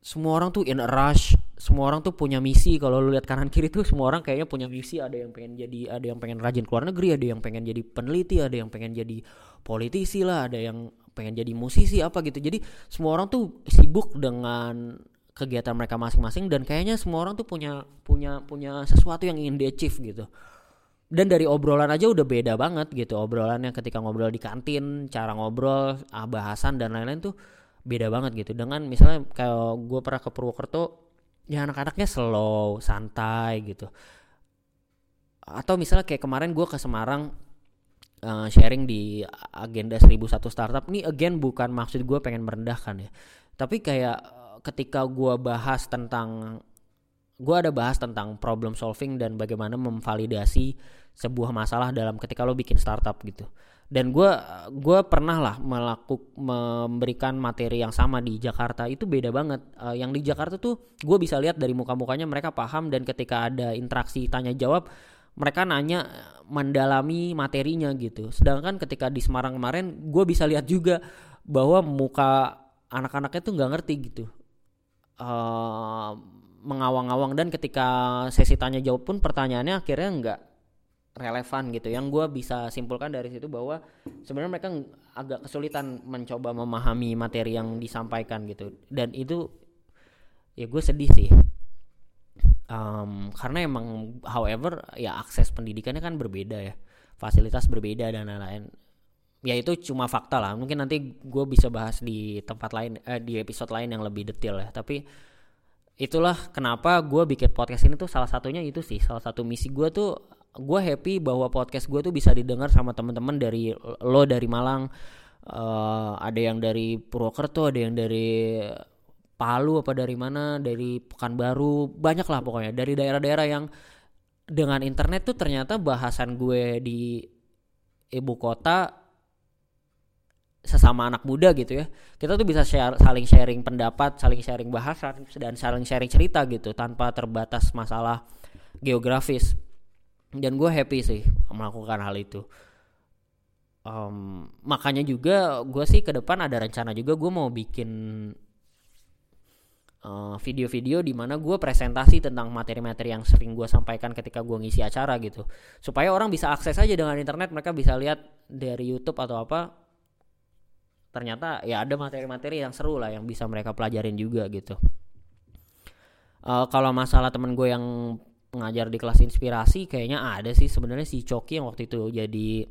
semua orang tuh in a rush semua orang tuh punya misi. Kalau lu lihat kanan kiri tuh semua orang kayaknya punya misi. Ada yang pengen jadi ada yang pengen rajin keluar negeri ada yang pengen jadi peneliti ada yang pengen jadi politisi lah ada yang pengen jadi musisi apa gitu. Jadi semua orang tuh sibuk dengan kegiatan mereka masing-masing dan kayaknya semua orang tuh punya punya punya sesuatu yang ingin di achieve gitu dan dari obrolan aja udah beda banget gitu. Obrolannya ketika ngobrol di kantin cara ngobrol ah, bahasan dan lain-lain tuh beda banget gitu. Dengan misalnya kalau gue pernah ke Purwokerto ya anak-anaknya slow santai gitu. Atau misalnya kayak kemarin gue ke Semarang uh, sharing di agenda 1001 startup. Ini again bukan maksud gue pengen merendahkan ya. Tapi kayak ketika gue bahas tentang gue ada bahas tentang problem solving dan bagaimana memvalidasi sebuah masalah dalam ketika lo bikin startup gitu. Dan gue gue pernah lah melakukan memberikan materi yang sama di Jakarta. Itu beda banget. Uh, yang di Jakarta tuh gue bisa lihat dari muka-mukanya mereka paham dan ketika ada interaksi tanya jawab mereka nanya mendalami materinya gitu. Sedangkan ketika di Semarang kemarin gue bisa lihat juga bahwa muka anak-anaknya tuh nggak ngerti gitu. Uh, mengawang-awang dan ketika sesi tanya jawab pun pertanyaannya akhirnya nggak relevan gitu. Yang gue bisa simpulkan dari situ bahwa sebenarnya mereka agak kesulitan mencoba memahami materi yang disampaikan gitu. Dan itu ya gue sedih sih. Um, karena emang however ya akses pendidikannya kan berbeda ya. Fasilitas berbeda dan lain-lain. Ya itu cuma fakta lah. Mungkin nanti gue bisa bahas di tempat lain eh, di episode lain yang lebih detail ya. Tapi itulah kenapa gue bikin podcast ini tuh salah satunya itu sih. Salah satu misi gue tuh gue happy bahwa podcast gue tuh bisa didengar sama teman-teman dari lo dari Malang. Uh, ada yang dari Purwokerto ada yang dari Palu apa dari mana dari Pekanbaru banyak lah pokoknya. Dari daerah-daerah yang dengan internet tuh ternyata bahasan gue di ibu kota sesama anak muda gitu ya kita tuh bisa share, saling sharing pendapat saling sharing bahasa dan saling sharing cerita gitu tanpa terbatas masalah geografis. Dan gue happy sih melakukan hal itu. Um, makanya juga gue sih ke depan ada rencana juga gue mau bikin uh, video-video di mana gue presentasi tentang materi-materi yang sering gue sampaikan ketika gue ngisi acara gitu. Supaya orang bisa akses aja dengan internet mereka bisa lihat dari YouTube atau apa ternyata ya ada materi-materi yang seru lah yang bisa mereka pelajarin juga gitu. Uh, kalau masalah temen gue yang ngajar di kelas inspirasi kayaknya ada sih sebenarnya si Coki yang waktu itu jadi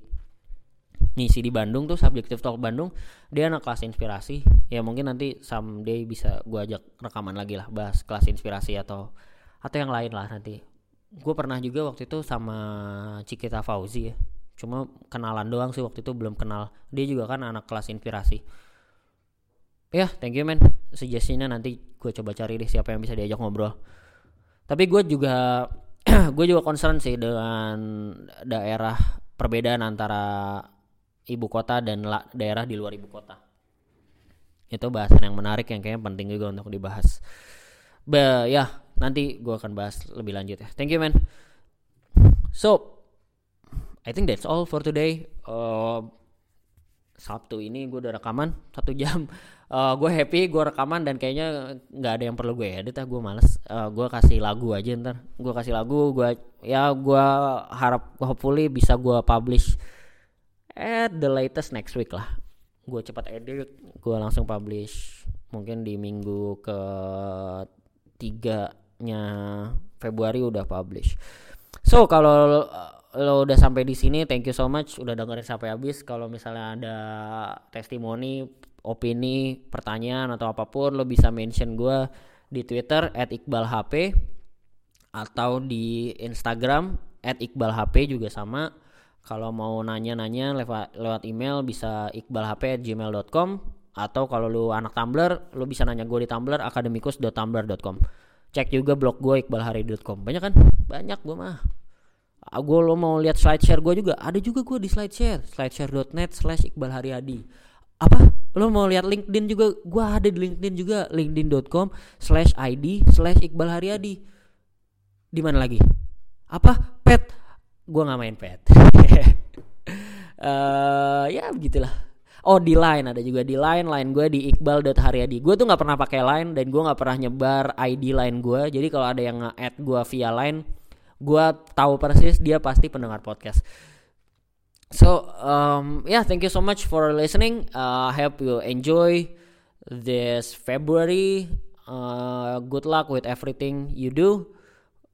ngisi di Bandung tuh subjektif talk Bandung dia anak kelas inspirasi. Ya mungkin nanti someday bisa gua ajak rekaman lagi lah bahas kelas inspirasi atau atau yang lain lah nanti. Gue pernah juga waktu itu sama Cikita Fauzi ya cuma kenalan doang sih waktu itu belum kenal. Dia juga kan anak kelas inspirasi. Ya yeah, thank you man. Suggestionnya nanti gue coba cari deh siapa yang bisa diajak ngobrol. Tapi gue juga gue juga concern sih dengan daerah perbedaan antara ibu kota dan daerah di luar ibu kota. Itu bahasan yang menarik yang kayaknya penting juga untuk dibahas. Be, ya nanti gue akan bahas lebih lanjut ya. Thank you man. So I think that's all for today uh, Sabtu ini gue udah rekaman satu jam. Uh, gue happy gue rekaman dan kayaknya nggak ada yang perlu gue edit ah gue males. Uh, gue kasih lagu aja ntar. Gue kasih lagu gue ya gue harap hopefully bisa gue publish at the latest next week lah. Gue cepat edit, gue langsung publish mungkin di minggu ke tiganya Februari udah publish. So kalau lo udah sampai di sini thank you so much udah dengerin sampai habis. Kalau misalnya ada testimoni opini pertanyaan atau apa pun lo bisa mention gue di Twitter @iqbalhp atau di Instagram @iqbalhp juga sama. Kalau mau nanya-nanya lewat lewat email bisa iqbalhp@gmail.com atau kalau lu anak Tumblr lu bisa nanya gue di Tumblr akademikus.tumblr.com cek juga blog gue iqbalhari.com banyak kan? Banyak gue mah. Ah, gue lo mau lihat slide share gue juga? Ada juga gue di slide share slideshare.net slash iqbal haryadi. Apa? Lo mau lihat LinkedIn juga? Gue ada di LinkedIn juga. Linkedin.com slash id slash iqbal haryadi. Di mana lagi? Apa? Pet? Gue nggak main pet. Uh, ya begitulah. Oh di line ada juga. Di line line gue di iqbal.haryadi Gue tuh nggak pernah pakai line dan gue nggak pernah nyebar ID line gue Jadi kalau ada yang nge-add gue via line gue tahu persis dia pasti pendengar podcast. So um, yeah thank you so much for listening. Uh, I hope you enjoy this February. Uh, good luck with everything you do.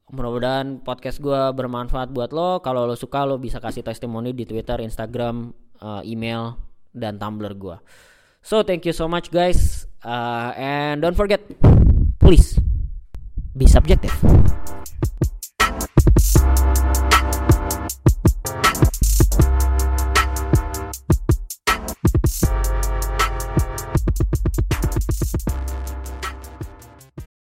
Mudah-mudahan podcast gue bermanfaat buat lo. Kalau lo suka lo bisa kasih testimoni di Twitter Instagram uh, email dan Tumblr gue so thank you so much guys. Uh, and don't forget please be subjective